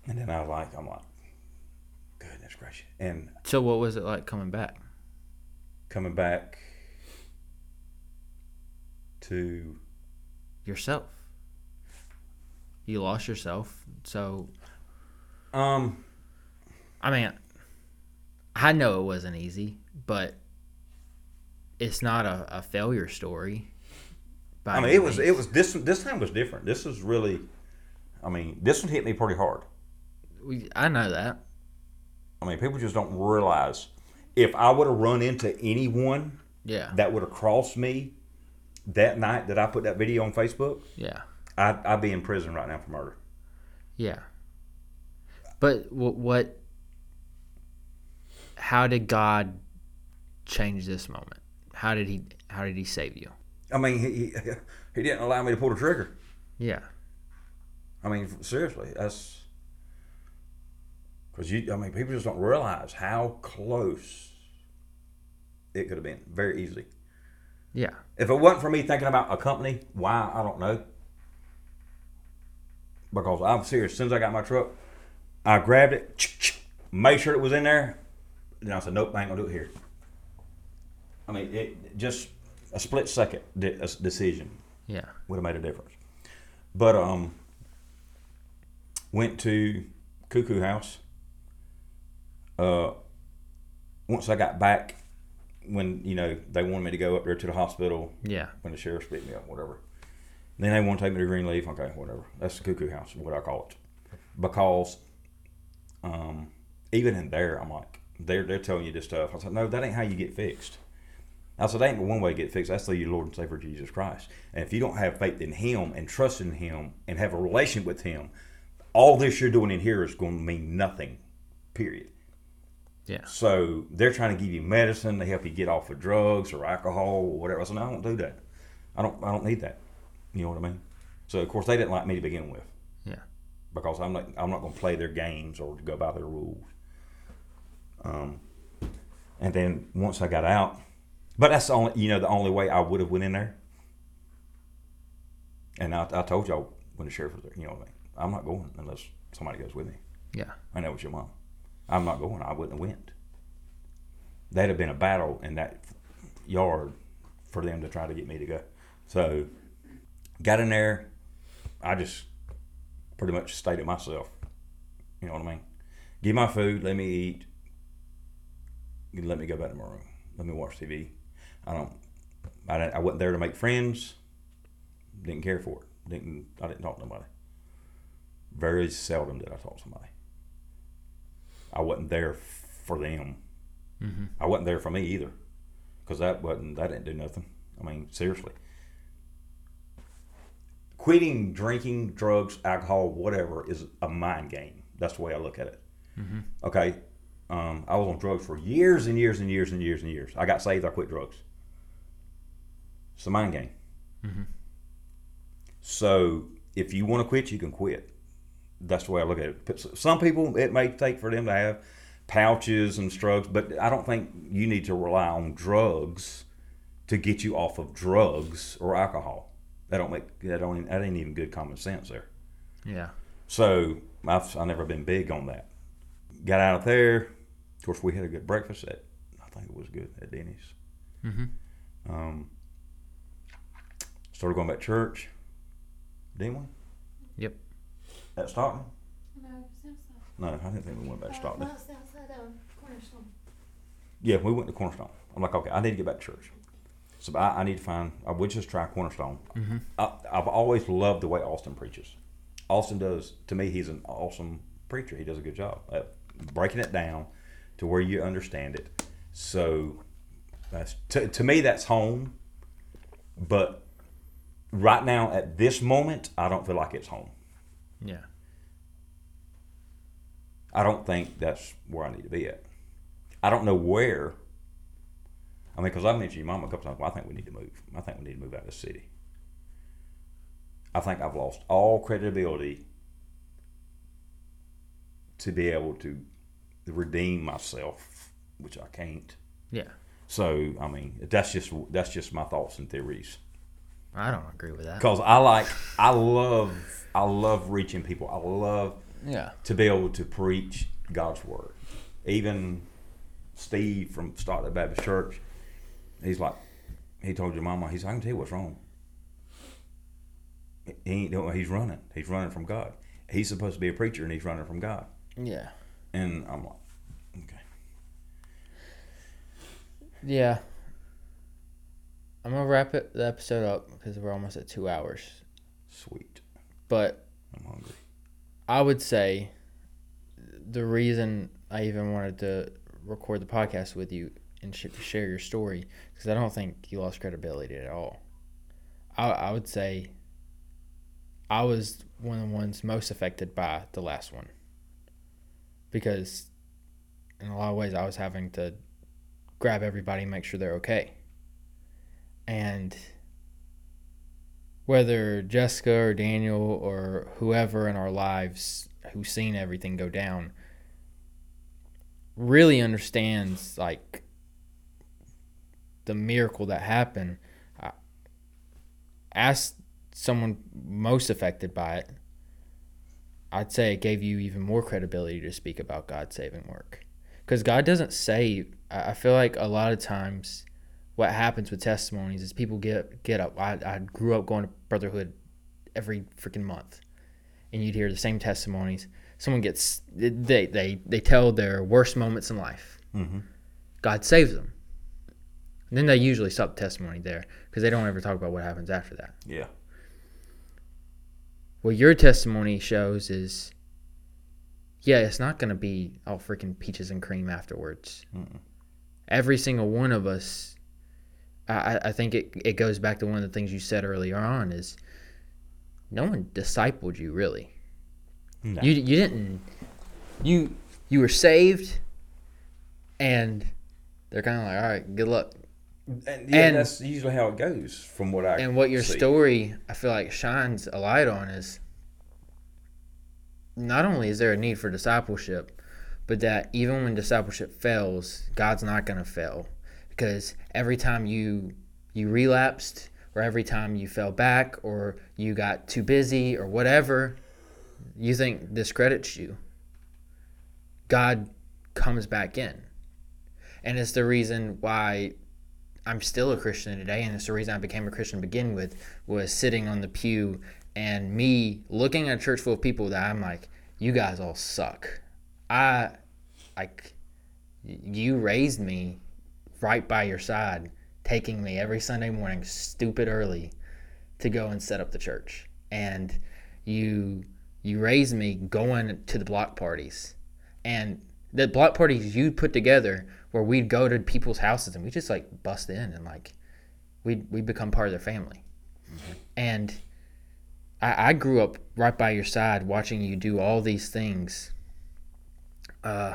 And then I like, I'm like, goodness gracious. And So what was it like coming back? coming back to Yourself. You lost yourself. So um I mean, I know it wasn't easy, but it's not a, a failure story. by I mean it was it was this this time was different. This was really I mean, this one hit me pretty hard. We, I know that. I mean, people just don't realize if I would have run into anyone Yeah. that would have crossed me that night that I put that video on Facebook, Yeah. I'd, I'd be in prison right now for murder. Yeah. But what, what how did God change this moment? How did he how did he save you? I mean, he, he, he didn't allow me to pull the trigger. Yeah. I mean, seriously, that's because you. I mean, people just don't realize how close it could have been. Very easily. Yeah. If it wasn't for me thinking about a company, why I don't know. Because I'm serious. As soon as I got my truck, I grabbed it, made sure it was in there. Then I said, "Nope, I ain't gonna do it here." I mean, it just a split second de- decision Yeah. would have made a difference. But um, went to Cuckoo House. Uh, once I got back, when you know they wanted me to go up there to the hospital Yeah. when the sheriff picked me up, whatever. Then they want to take me to Greenleaf. Okay, whatever. That's the Cuckoo House, what I call it, because um, even in there, I'm like, they're they're telling you this stuff. I was like, no, that ain't how you get fixed. I said, that ain't the one way to get fixed. That's through your Lord and Savior Jesus Christ. And if you don't have faith in Him and trust in Him and have a relation with Him, all this you're doing in here is going to mean nothing. Period. Yeah. So they're trying to give you medicine to help you get off of drugs or alcohol or whatever. I said, no, I don't do that. I don't. I don't need that. You know what I mean? So of course they didn't like me to begin with. Yeah. Because I'm not. I'm not going to play their games or go by their rules. Um, and then once I got out, but that's the only. You know, the only way I would have went in there. And I, I told y'all when the sheriff was there. You know what I mean? I'm not going unless somebody goes with me. Yeah. I know it's your mom. I'm not going. I wouldn't have went. That'd have been a battle in that yard for them to try to get me to go. So, got in there. I just pretty much stayed to myself. You know what I mean? Give my food. Let me eat. Let me go back to my room. Let me watch TV. I don't. I, I wasn't there to make friends. Didn't care for it. Didn't. I didn't talk to nobody. Very seldom did I talk to somebody. I wasn't there for them. Mm-hmm. I wasn't there for me either, because that wasn't that didn't do nothing. I mean, seriously. Quitting drinking, drugs, alcohol, whatever is a mind game. That's the way I look at it. Mm-hmm. Okay, um, I was on drugs for years and years and years and years and years. I got saved. I quit drugs. It's a mind game. Mhm. So if you want to quit, you can quit. That's the way I look at it. Some people it may take for them to have pouches and drugs, but I don't think you need to rely on drugs to get you off of drugs or alcohol. That don't make that don't that ain't even good common sense there. Yeah. So I've I never been big on that. Got out of there. Of course, we had a good breakfast at I think it was good at Denny's. Mm-hmm. Um, started going back to church. Didn't we? Yep. At Stockton? No, it's outside. No, I didn't think we went back to Stockton. No, it's outside of Cornerstone. Yeah, we went to Cornerstone. I'm like, okay, I need to get back to church. So I, I need to find. I would just try Cornerstone. Mm-hmm. I, I've always loved the way Austin preaches. Austin does to me. He's an awesome preacher. He does a good job at breaking it down to where you understand it. So that's to, to me that's home. But right now at this moment, I don't feel like it's home. Yeah. I don't think that's where I need to be at. I don't know where. I mean, because I've mentioned your mom a couple times. Well, I think we need to move. I think we need to move out of the city. I think I've lost all credibility to be able to redeem myself, which I can't. Yeah. So I mean, that's just that's just my thoughts and theories. I don't agree with that. Because I like, I love, I love reaching people. I love Yeah. to be able to preach God's word. Even Steve from Stockton Baptist Church, he's like, he told your mama, he's, I can tell you what's wrong. He ain't doing. He's running. He's running from God. He's supposed to be a preacher, and he's running from God. Yeah. And I'm like, okay, Yeah. I'm gonna wrap it, the episode up because we're almost at two hours. sweet. But I'm hungry. I would say the reason I even wanted to record the podcast with you and sh- share your story because I don't think you lost credibility at all. I, I would say I was one of the ones most affected by the last one because in a lot of ways I was having to grab everybody and make sure they're okay. And whether Jessica or Daniel or whoever in our lives who's seen everything go down really understands like the miracle that happened. Ask someone most affected by it. I'd say it gave you even more credibility to speak about God's saving work. Because God doesn't save. I feel like a lot of times what happens with testimonies is people get get up. I, I grew up going to Brotherhood every freaking month, and you'd hear the same testimonies. Someone gets they they they tell their worst moments in life. Mhm. God saves them. And then they usually stop the testimony there because they don't ever talk about what happens after that. Yeah. What your testimony shows is, yeah, it's not going to be all freaking peaches and cream afterwards. Mm-mm. Every single one of us, I, I- think it, it goes back to one of the things you said earlier on is no one discipled you really. No. You, you didn't, you, you were saved and they're kind of like, all right, good luck. And, yeah, And- that's usually how it goes, from what I And what your see. story, I feel like, shines a light on is not only is there a need for discipleship, but that even when discipleship fails, God's not going to fail because every time you you relapsed or every time you fell back or you got too busy or whatever you think discredits you, God comes back in. And it's the reason why I'm still a Christian today, and it's the reason I became a Christian to begin with was sitting on the pew and me looking at a church full of people that I'm like, you guys all suck. I like you raised me right by your side, taking me every Sunday morning, stupid early, to go and set up the church, and you you raised me going to the block parties, and the block parties you put together where we'd go to people's houses and we just like bust in and like we'd we become part of their family. And I, I grew up right by your side watching you do all these things. Uh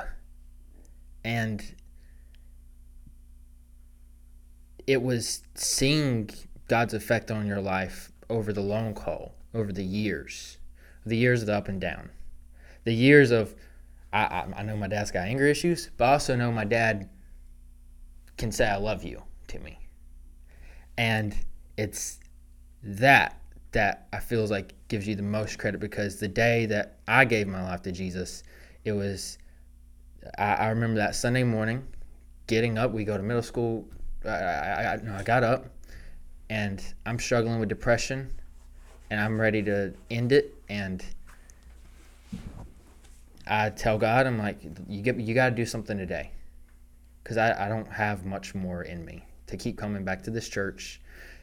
and it was seeing God's effect on your life over the long haul, over the years, the years of the up and down, the years of I, I, I know my dad's got anger issues, but I also know my dad can say I love you to me. And it's that that I feels like gives you the most credit because the day that I gave my life to Jesus, it was I, I remember that Sunday morning, getting up. We go to middle school. I, I, I, no, I got up, and I'm struggling with depression, and I'm ready to end it. And I tell God, I'm like, you get, you got to do something today, because I, I don't have much more in me to keep coming back to this church,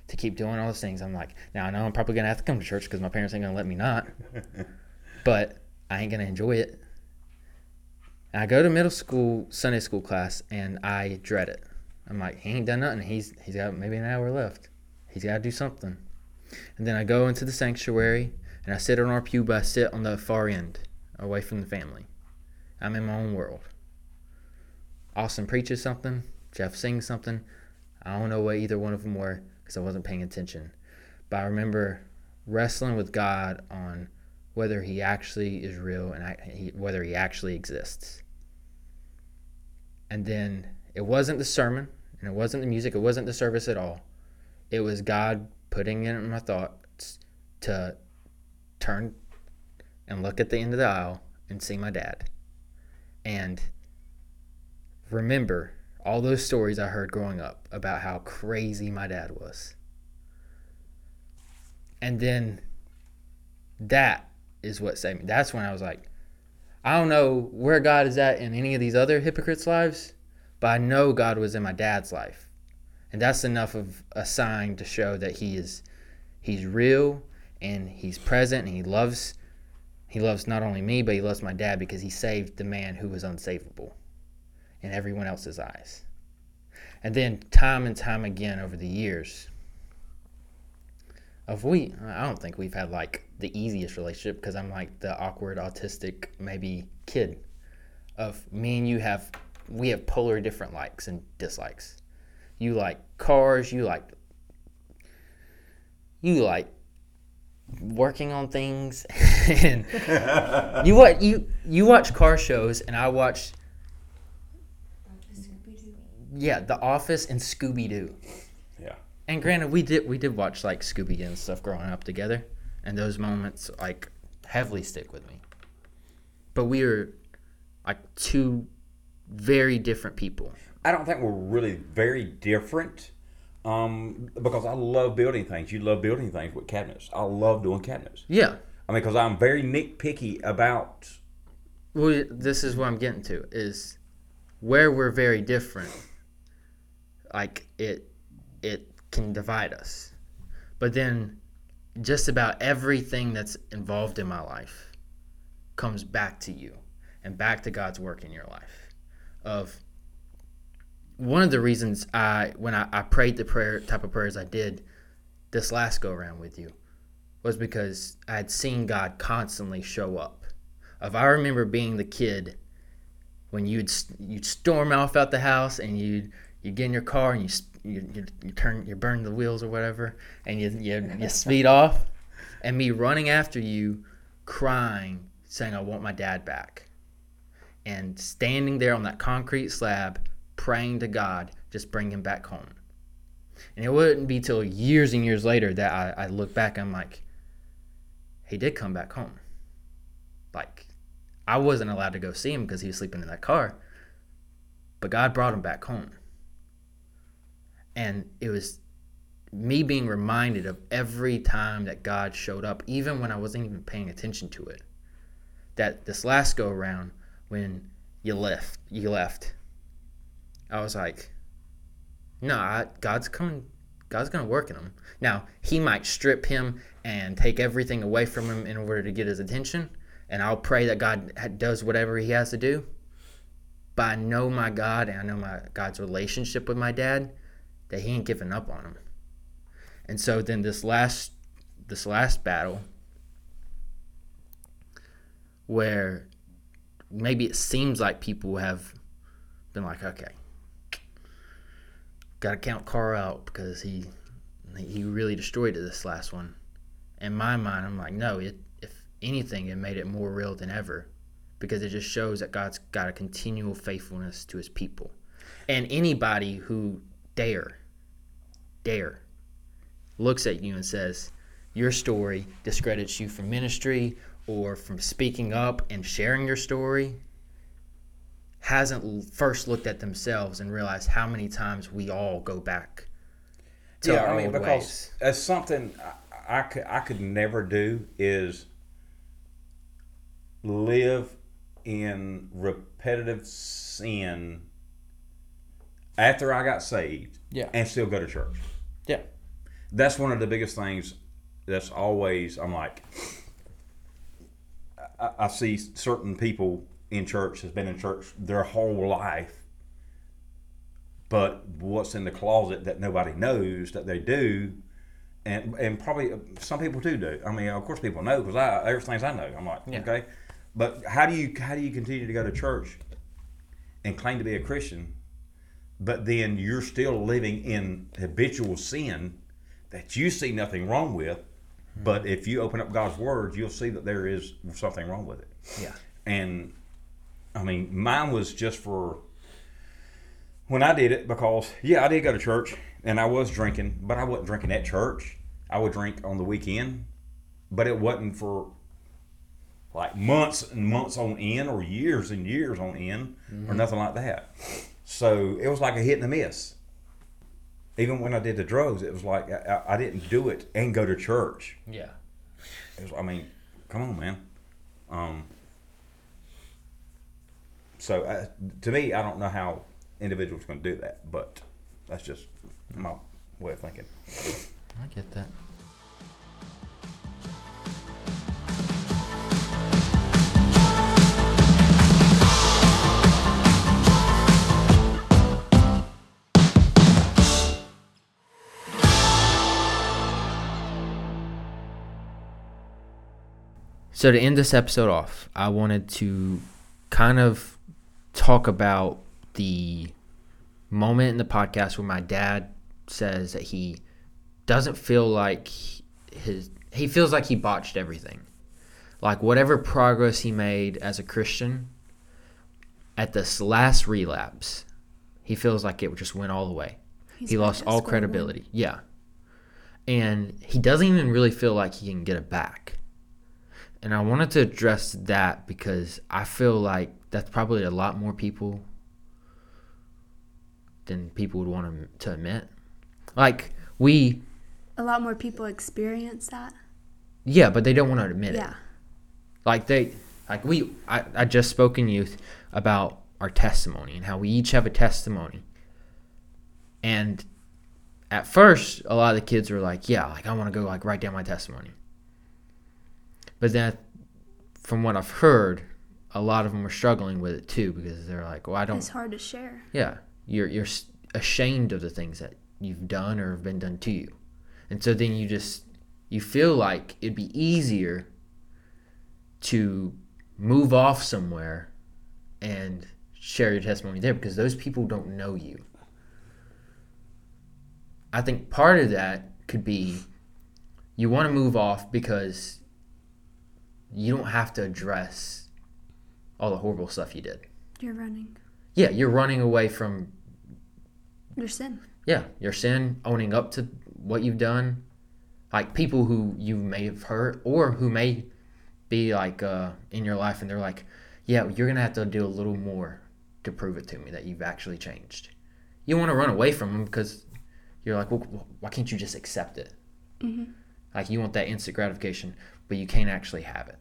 to keep doing all those things. I'm like, now I know I'm probably gonna have to come to church because my parents ain't gonna let me not, but I ain't gonna enjoy it. And I go to middle school Sunday school class and I dread it. I'm like, he ain't done nothing. He's he's got maybe an hour left. He's got to do something. And then I go into the sanctuary and I sit on our pew, but I sit on the far end, away from the family. I'm in my own world. Austin preaches something. Jeff sings something. I don't know what either one of them were because I wasn't paying attention. But I remember wrestling with God on whether he actually is real and I, he, whether he actually exists. And then it wasn't the sermon and it wasn't the music, it wasn't the service at all. It was God putting in my thoughts to turn and look at the end of the aisle and see my dad. And remember all those stories I heard growing up about how crazy my dad was. And then that is what saved me. That's when I was like, I don't know where God is at in any of these other hypocrites' lives, but I know God was in my dad's life. And that's enough of a sign to show that he is he's real and he's present and he loves he loves not only me, but he loves my dad because he saved the man who was unsavable in everyone else's eyes. And then time and time again over the years, of we I don't think we've had like the easiest relationship because I'm like the awkward autistic maybe kid of me and you have we have polar different likes and dislikes. You like cars, you like you like working on things and you what you you watch car shows and I watch yeah, The Office and Scooby Doo. Yeah. And granted, we did we did watch like Scooby Doo and stuff growing up together, and those moments like heavily stick with me. But we are like two very different people. I don't think we're really very different. Um, because I love building things. You love building things with cabinets. I love doing cabinets. Yeah. I mean, because I'm very nitpicky about. Well, this is what I'm getting to is where we're very different. Like it, it can divide us, but then just about everything that's involved in my life comes back to you and back to God's work in your life. Of one of the reasons I when I, I prayed the prayer type of prayers I did this last go around with you was because I had seen God constantly show up. If I remember being the kid when you'd you'd storm off out the house and you'd you get in your car and you you, you, you turn you burn the wheels or whatever and you, you you speed off and me running after you crying saying I want my dad back and standing there on that concrete slab praying to God just bring him back home and it wouldn't be till years and years later that I, I look back I'm like he did come back home like I wasn't allowed to go see him because he was sleeping in that car but God brought him back home and it was me being reminded of every time that God showed up, even when I wasn't even paying attention to it. That this last go around, when you left, you left. I was like, no, God's coming. God's gonna work in him. Now he might strip him and take everything away from him in order to get his attention, and I'll pray that God does whatever He has to do. But I know my God, and I know my God's relationship with my dad that he ain't giving up on him. And so then this last this last battle where maybe it seems like people have been like, okay, gotta count Carl out because he he really destroyed this last one. In my mind, I'm like, no, it, if anything, it made it more real than ever because it just shows that God's got a continual faithfulness to his people. And anybody who dare dare looks at you and says, Your story discredits you from ministry or from speaking up and sharing your story, hasn't first looked at themselves and realized how many times we all go back to yeah, our I mean, old because ways. that's something I, I, could, I could never do is live in repetitive sin after I got saved Yeah. and still go to church. Yeah. That's one of the biggest things that's always, I'm like, I, I see certain people in church has been in church their whole life, but what's in the closet that nobody knows that they do, and and probably uh, some people too do. I mean, of course, people know because I there's things I know. I'm like, Yeah. okay, but how do you how do you continue to go to church and claim to be a Christian, but then you're still living in habitual sin that you see nothing wrong with, Hmm. But if you open up God's Word, you'll see that there is something wrong with it. Yeah. And I mean, mine was just for when I did it because yeah, I did go to church and I was drinking, but I wasn't drinking at church. I would drink on the weekend, but it wasn't for like months and months on end or years and years on end or mm-hmm. nothing like that. So it was like a hit and a miss. Even when I did the drugs, it was like I, I didn't do it and go to church. Yeah. It was, I mean, come on, man. Um, so uh, to me, I don't know how individuals can do that, but that's just my way of thinking. I get that. So to end this episode off, I wanted to kind of talk about the moment in the podcast where my dad says that he doesn't feel like he- his he feels like he botched everything. Like whatever progress he made as a Christian at this last relapse, he feels like it just went all the way. He's he lost all one. credibility. Yeah. And he doesn't even really feel like he can get it back. And I wanted to address that because I feel like that's probably a lot more people than people would want to, to admit. Like, we, A lot more people experience that. yeah, but they don't want to admit it. Yeah. Like, they, like, we, I, I just spoke in youth about our testimony and how we each have a testimony. And at first, a lot of the kids were like, yeah, like, I want to go, like, write down my testimony. But then, from what I've heard, a lot of them are struggling with it too because they're like, well, I don't, It's hard to share. yeah, you're you're ashamed of the things that you've done or have been done to you, and so then you just you feel like it'd be easier to move off somewhere and share your testimony there because those people don't know you. I think part of that could be you want to move off because you don't have to address all the horrible stuff you did. You're running. Yeah, you're running away from Your sin. yeah, your sin, owning up to what you've done. Like people who you may have hurt or who may be like uh, in your life and they're like, yeah, you're going to have to do a little more to prove it to me that you've actually changed. You want to run away from them because you're like, well, why can't you just accept it? Mm-hmm. Like you want that instant gratification, but you can't actually have it.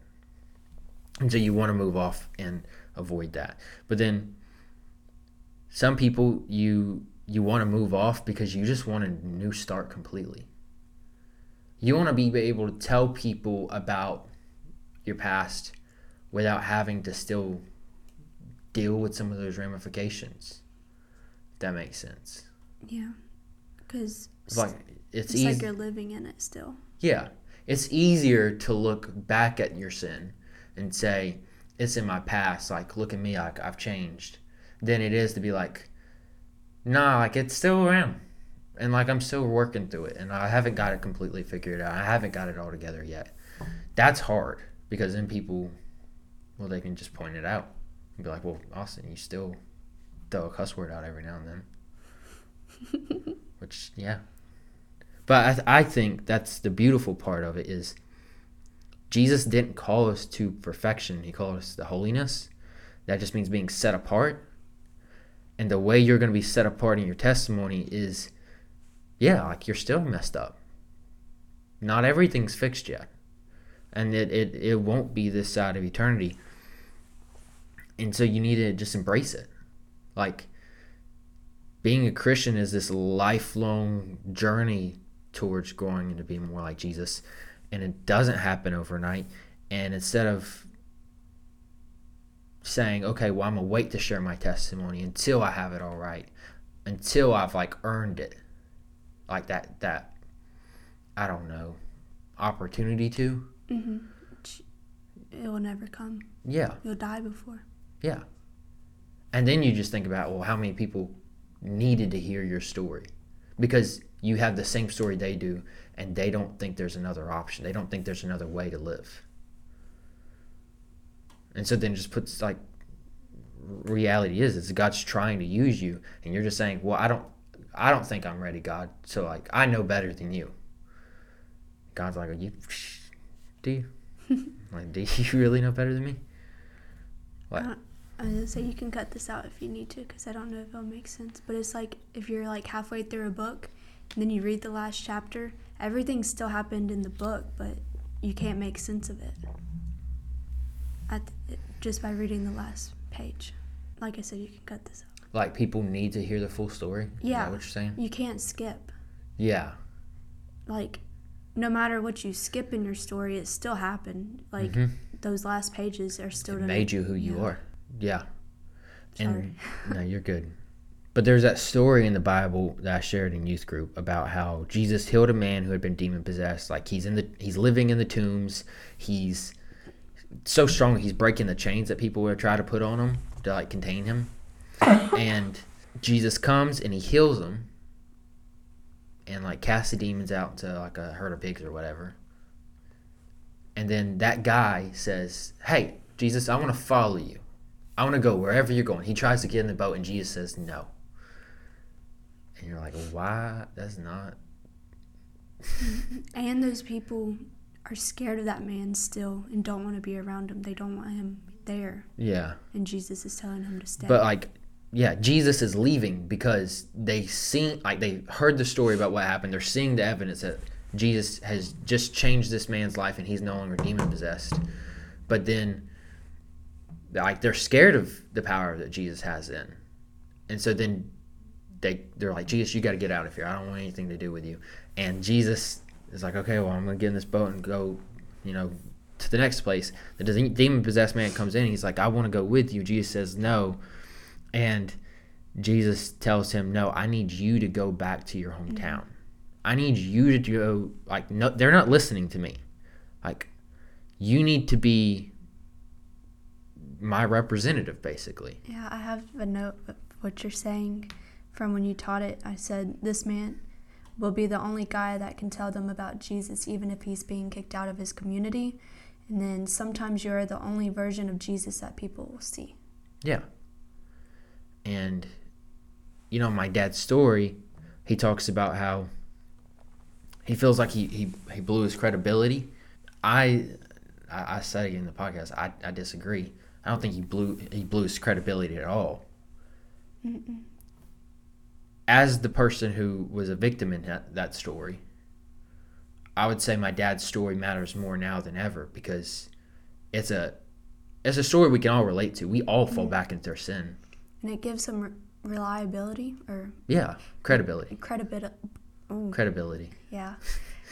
And so you want to move off and avoid that. But then some people you you want to move off because you just want a new start completely. You want to be able to tell people about your past without having to still deal with some of those ramifications. If that makes sense. Yeah. Because It's like it's, it's easy. like you're living in it still. Yeah. It's easier to look back at your sin and say, it's in my past, like, look at me, like, I've changed, than it is to be like, nah, like, it's still around. And, like, I'm still working through it. And I haven't got it completely figured out. I haven't got it all together yet. That's hard because then people, well, they can just point it out and be like, well, Austin, you still throw a cuss word out every now and then. Which, yeah, but I, I think that's the beautiful part of it is Jesus didn't call us to perfection. He called us to holiness. That just means being set apart. And the way you're going to be set apart in your testimony is, yeah, like you're still messed up. Not everything's fixed yet. And it, it, it won't be this side of eternity. And so you need to just embrace it. Like, being a Christian is this lifelong journey towards growing into being more like Jesus. And it doesn't happen overnight. And instead of saying, okay, well, I'm going to wait to share my testimony until I have it all right, until I've like earned it, like that, that, I don't know, opportunity to. Mm-hmm. It will never come. Yeah. You'll die before. Yeah. And then you just think about, well, how many people needed to hear your story? Because you have the same story they do, and they don't think there's another option. They don't think there's another way to live. And so then just puts like reality is is God's trying to use you and you're just saying, "Well, I don't I don't think I'm ready, God. So like I know better than you." God's like, "You do you? like do you really know better than me?" What? Uh, I was gonna say you can cut this out if you need to, because I don't know if it'll make sense. But it's like if you're like halfway through a book, then you read the last chapter, everything still happened in the book, but you can't make sense of it. At the, just by reading the last page. Like I said, you can cut this out. Like people need to hear the full story? Is Yeah. that what you're saying? You can't skip. Yeah. Like, no matter what you skip in your story, it still happened. Like Mhm. those last pages are still It made you who you yeah. are. Yeah. Sorry. And no, you're good. But there's that story in the Bible that I shared in youth group about how Jesus healed a man who had been demon possessed. Like he's in the he's living in the tombs. He's so strong he's breaking the chains that people would try to put on him to like contain him. and Jesus comes and he heals him and like casts the demons out to like a herd of pigs or whatever. And then that guy says, Hey, Jesus, I want to follow you. I want to go wherever you're going. He tries to get in the boat, and Jesus says no. And you're like, why? That's not. And those people are scared of that man still and don't want to be around him. They don't want him there. Yeah. And Jesus is telling him to stay. But like, yeah, Jesus is leaving because they seen, like, they heard the story about what happened. They're seeing the evidence that Jesus has just changed this man's life, and he's no longer demon possessed. But then, like, they're scared of the power that Jesus has in, and so then they they're like, Jesus, you got to get out of here. I don't want anything to do with you. And Jesus is like, okay, well, I'm gonna get in this boat and go, you know, to the next place. The demon possessed man comes in. He's like, I want to go with you. Jesus says no, and Jesus tells him, no, I need you to go back to your hometown. Mm-hmm. I need you to go. Like, no, they're not listening to me. Like, you need to be my representative, basically. yeah, I have a note of what you're saying from when you taught it. I said, This man will be the only guy that can tell them about Jesus, even if he's being kicked out of his community. And then sometimes you're the only version of Jesus that people will see. Yeah. And you know, my dad's story, he talks about how he feels like he, he, he blew his credibility. I, I I said it in the podcast. I, I disagree. I don't think he blew he blew his credibility at all. As the person who was a victim in that, that story, I would say my dad's story matters more now than ever because it's a it's a story we can all relate to. We all fall mm-hmm. back into our sin. And it gives some re- reliability or Yeah, credibility. credibility. Credibility. Yeah,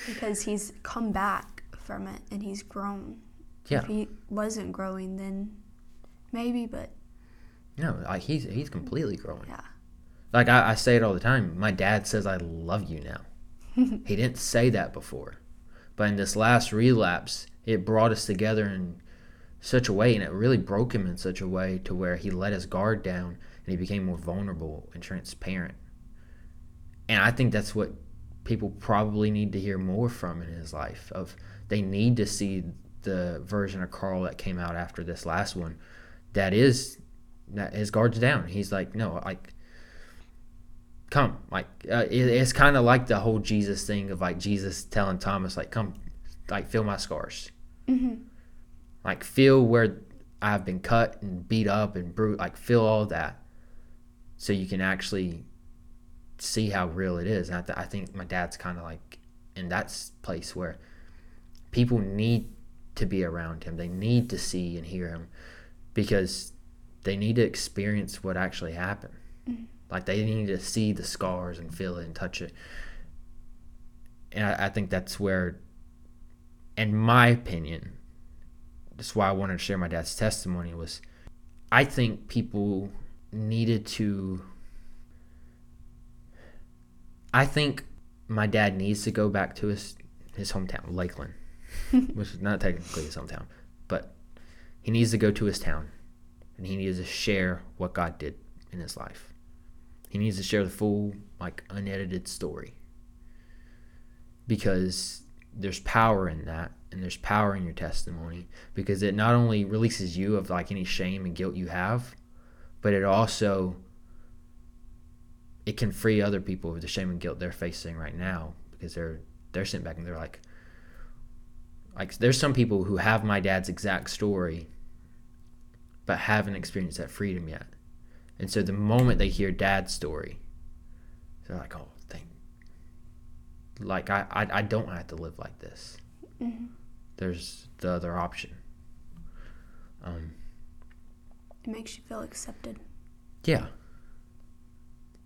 because he's come back from it and he's grown. Yeah. If he wasn't growing, then maybe, but No, like he's he's completely growing. yeah. Like I, I say it all the time. My dad says I love you now. he didn't say that before, but in this last relapse, it brought us together in such a way, and it really broke him in such a way to where he let his guard down and he became more vulnerable and transparent. And I think that's what people probably need to hear more from in his life. Of they need to see the version of Carl that came out after this last one. That is, that his guard's down. He's like, no, like come. Like uh, it, it's kind of like the whole jesus thing of like jesus telling thomas like come like feel my scars. Like feel where i've been cut and beat up and bruised like feel all that so you can actually see how real it is. And i, th- I think my dad's kind of like in that place where people need to be around him. They need to see and hear him because they need to experience what actually happened like they need to see the scars and feel it and touch it. And I, I think that's where, in my opinion, that's why I wanted to share my dad's testimony was I think people needed to I think my dad needs to go back to his his hometown, Lakeland, which is not technically his hometown, but he needs to go to his town and he needs to share what God did in his life. He needs to share the full, like, unedited story. because there's power in that and there's power in your testimony. Because it not only releases you of like any shame and guilt you have but it also it can free other people of the shame and guilt they're facing right now. Because they're they're sitting back and they're like like there's some people who have my dad's exact story but haven't experienced that freedom yet and so the moment they hear dad's story they're like oh thank like i i, I don't have to live like this Mm-hmm. there's the other option um It makes you feel accepted. Yeah.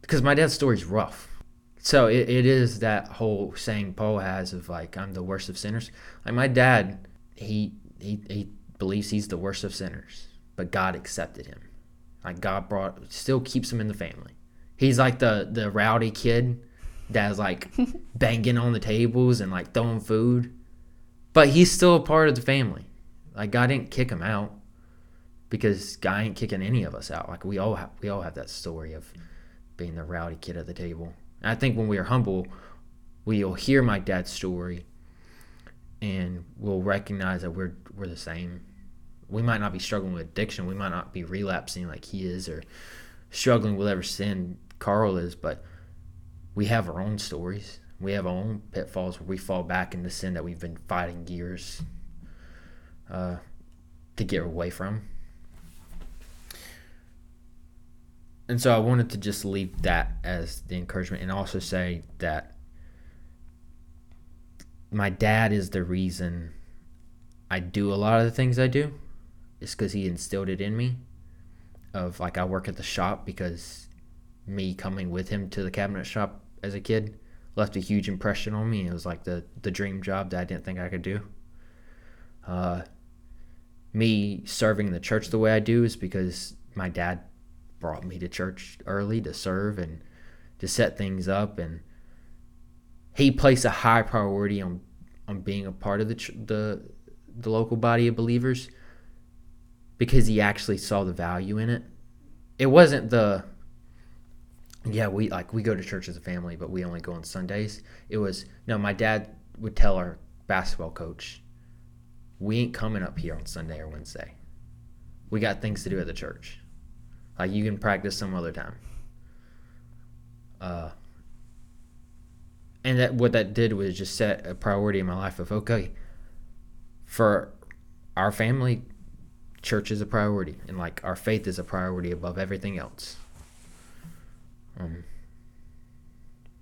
Because my dad's story's rough. So it, it is that whole saying Paul has of like, I'm the worst of sinners. Like my dad, he, he, he believes he's the worst of sinners, but God accepted him. Like God brought, still keeps him in the family. He's like the, the rowdy kid that's like banging on the tables and like throwing food, but he's still a part of the family. Like God didn't kick him out because God ain't kicking any of us out. Like we all have, we all have that story of being the rowdy kid at the table. And I think when we are humble, we'll hear my dad's story, and we'll recognize that we're we're the same. We might not be struggling with addiction. We might not be relapsing like he is, or struggling with whatever sin Carl is, but we have our own stories. We have our own pitfalls where we fall back into sin that we've been fighting years uh, to get away from. and so I wanted to just leave that as the encouragement and also say that my dad is the reason I do a lot of the things I do. It's because he instilled it in me. Of like, I work at the shop because me coming with him to the cabinet shop as a kid left a huge impression on me. It was like the, the dream job that I didn't think I could do. Uh, me serving the church the way I do is because my dad brought me to church early to serve and to set things up and he placed a high priority on on being a part of the the the local body of believers because he actually saw the value in it. It wasn't the yeah we like we go to church as a family but we only go on Sundays. It was no my dad would tell our basketball coach we ain't coming up here on Sunday or Wednesday. We got things to do at the church. Like you can practice some other time. Uh, and that what that did was just set a priority in my life of okay, for our family, church is a priority, and like our faith is a priority above everything else. Um.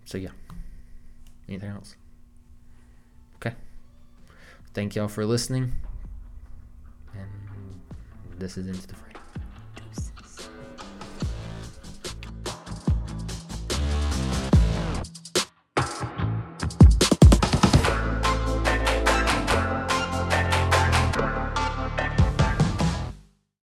So yeah. Anything else? Okay. Thank y'all for listening. And this is Into the Fray.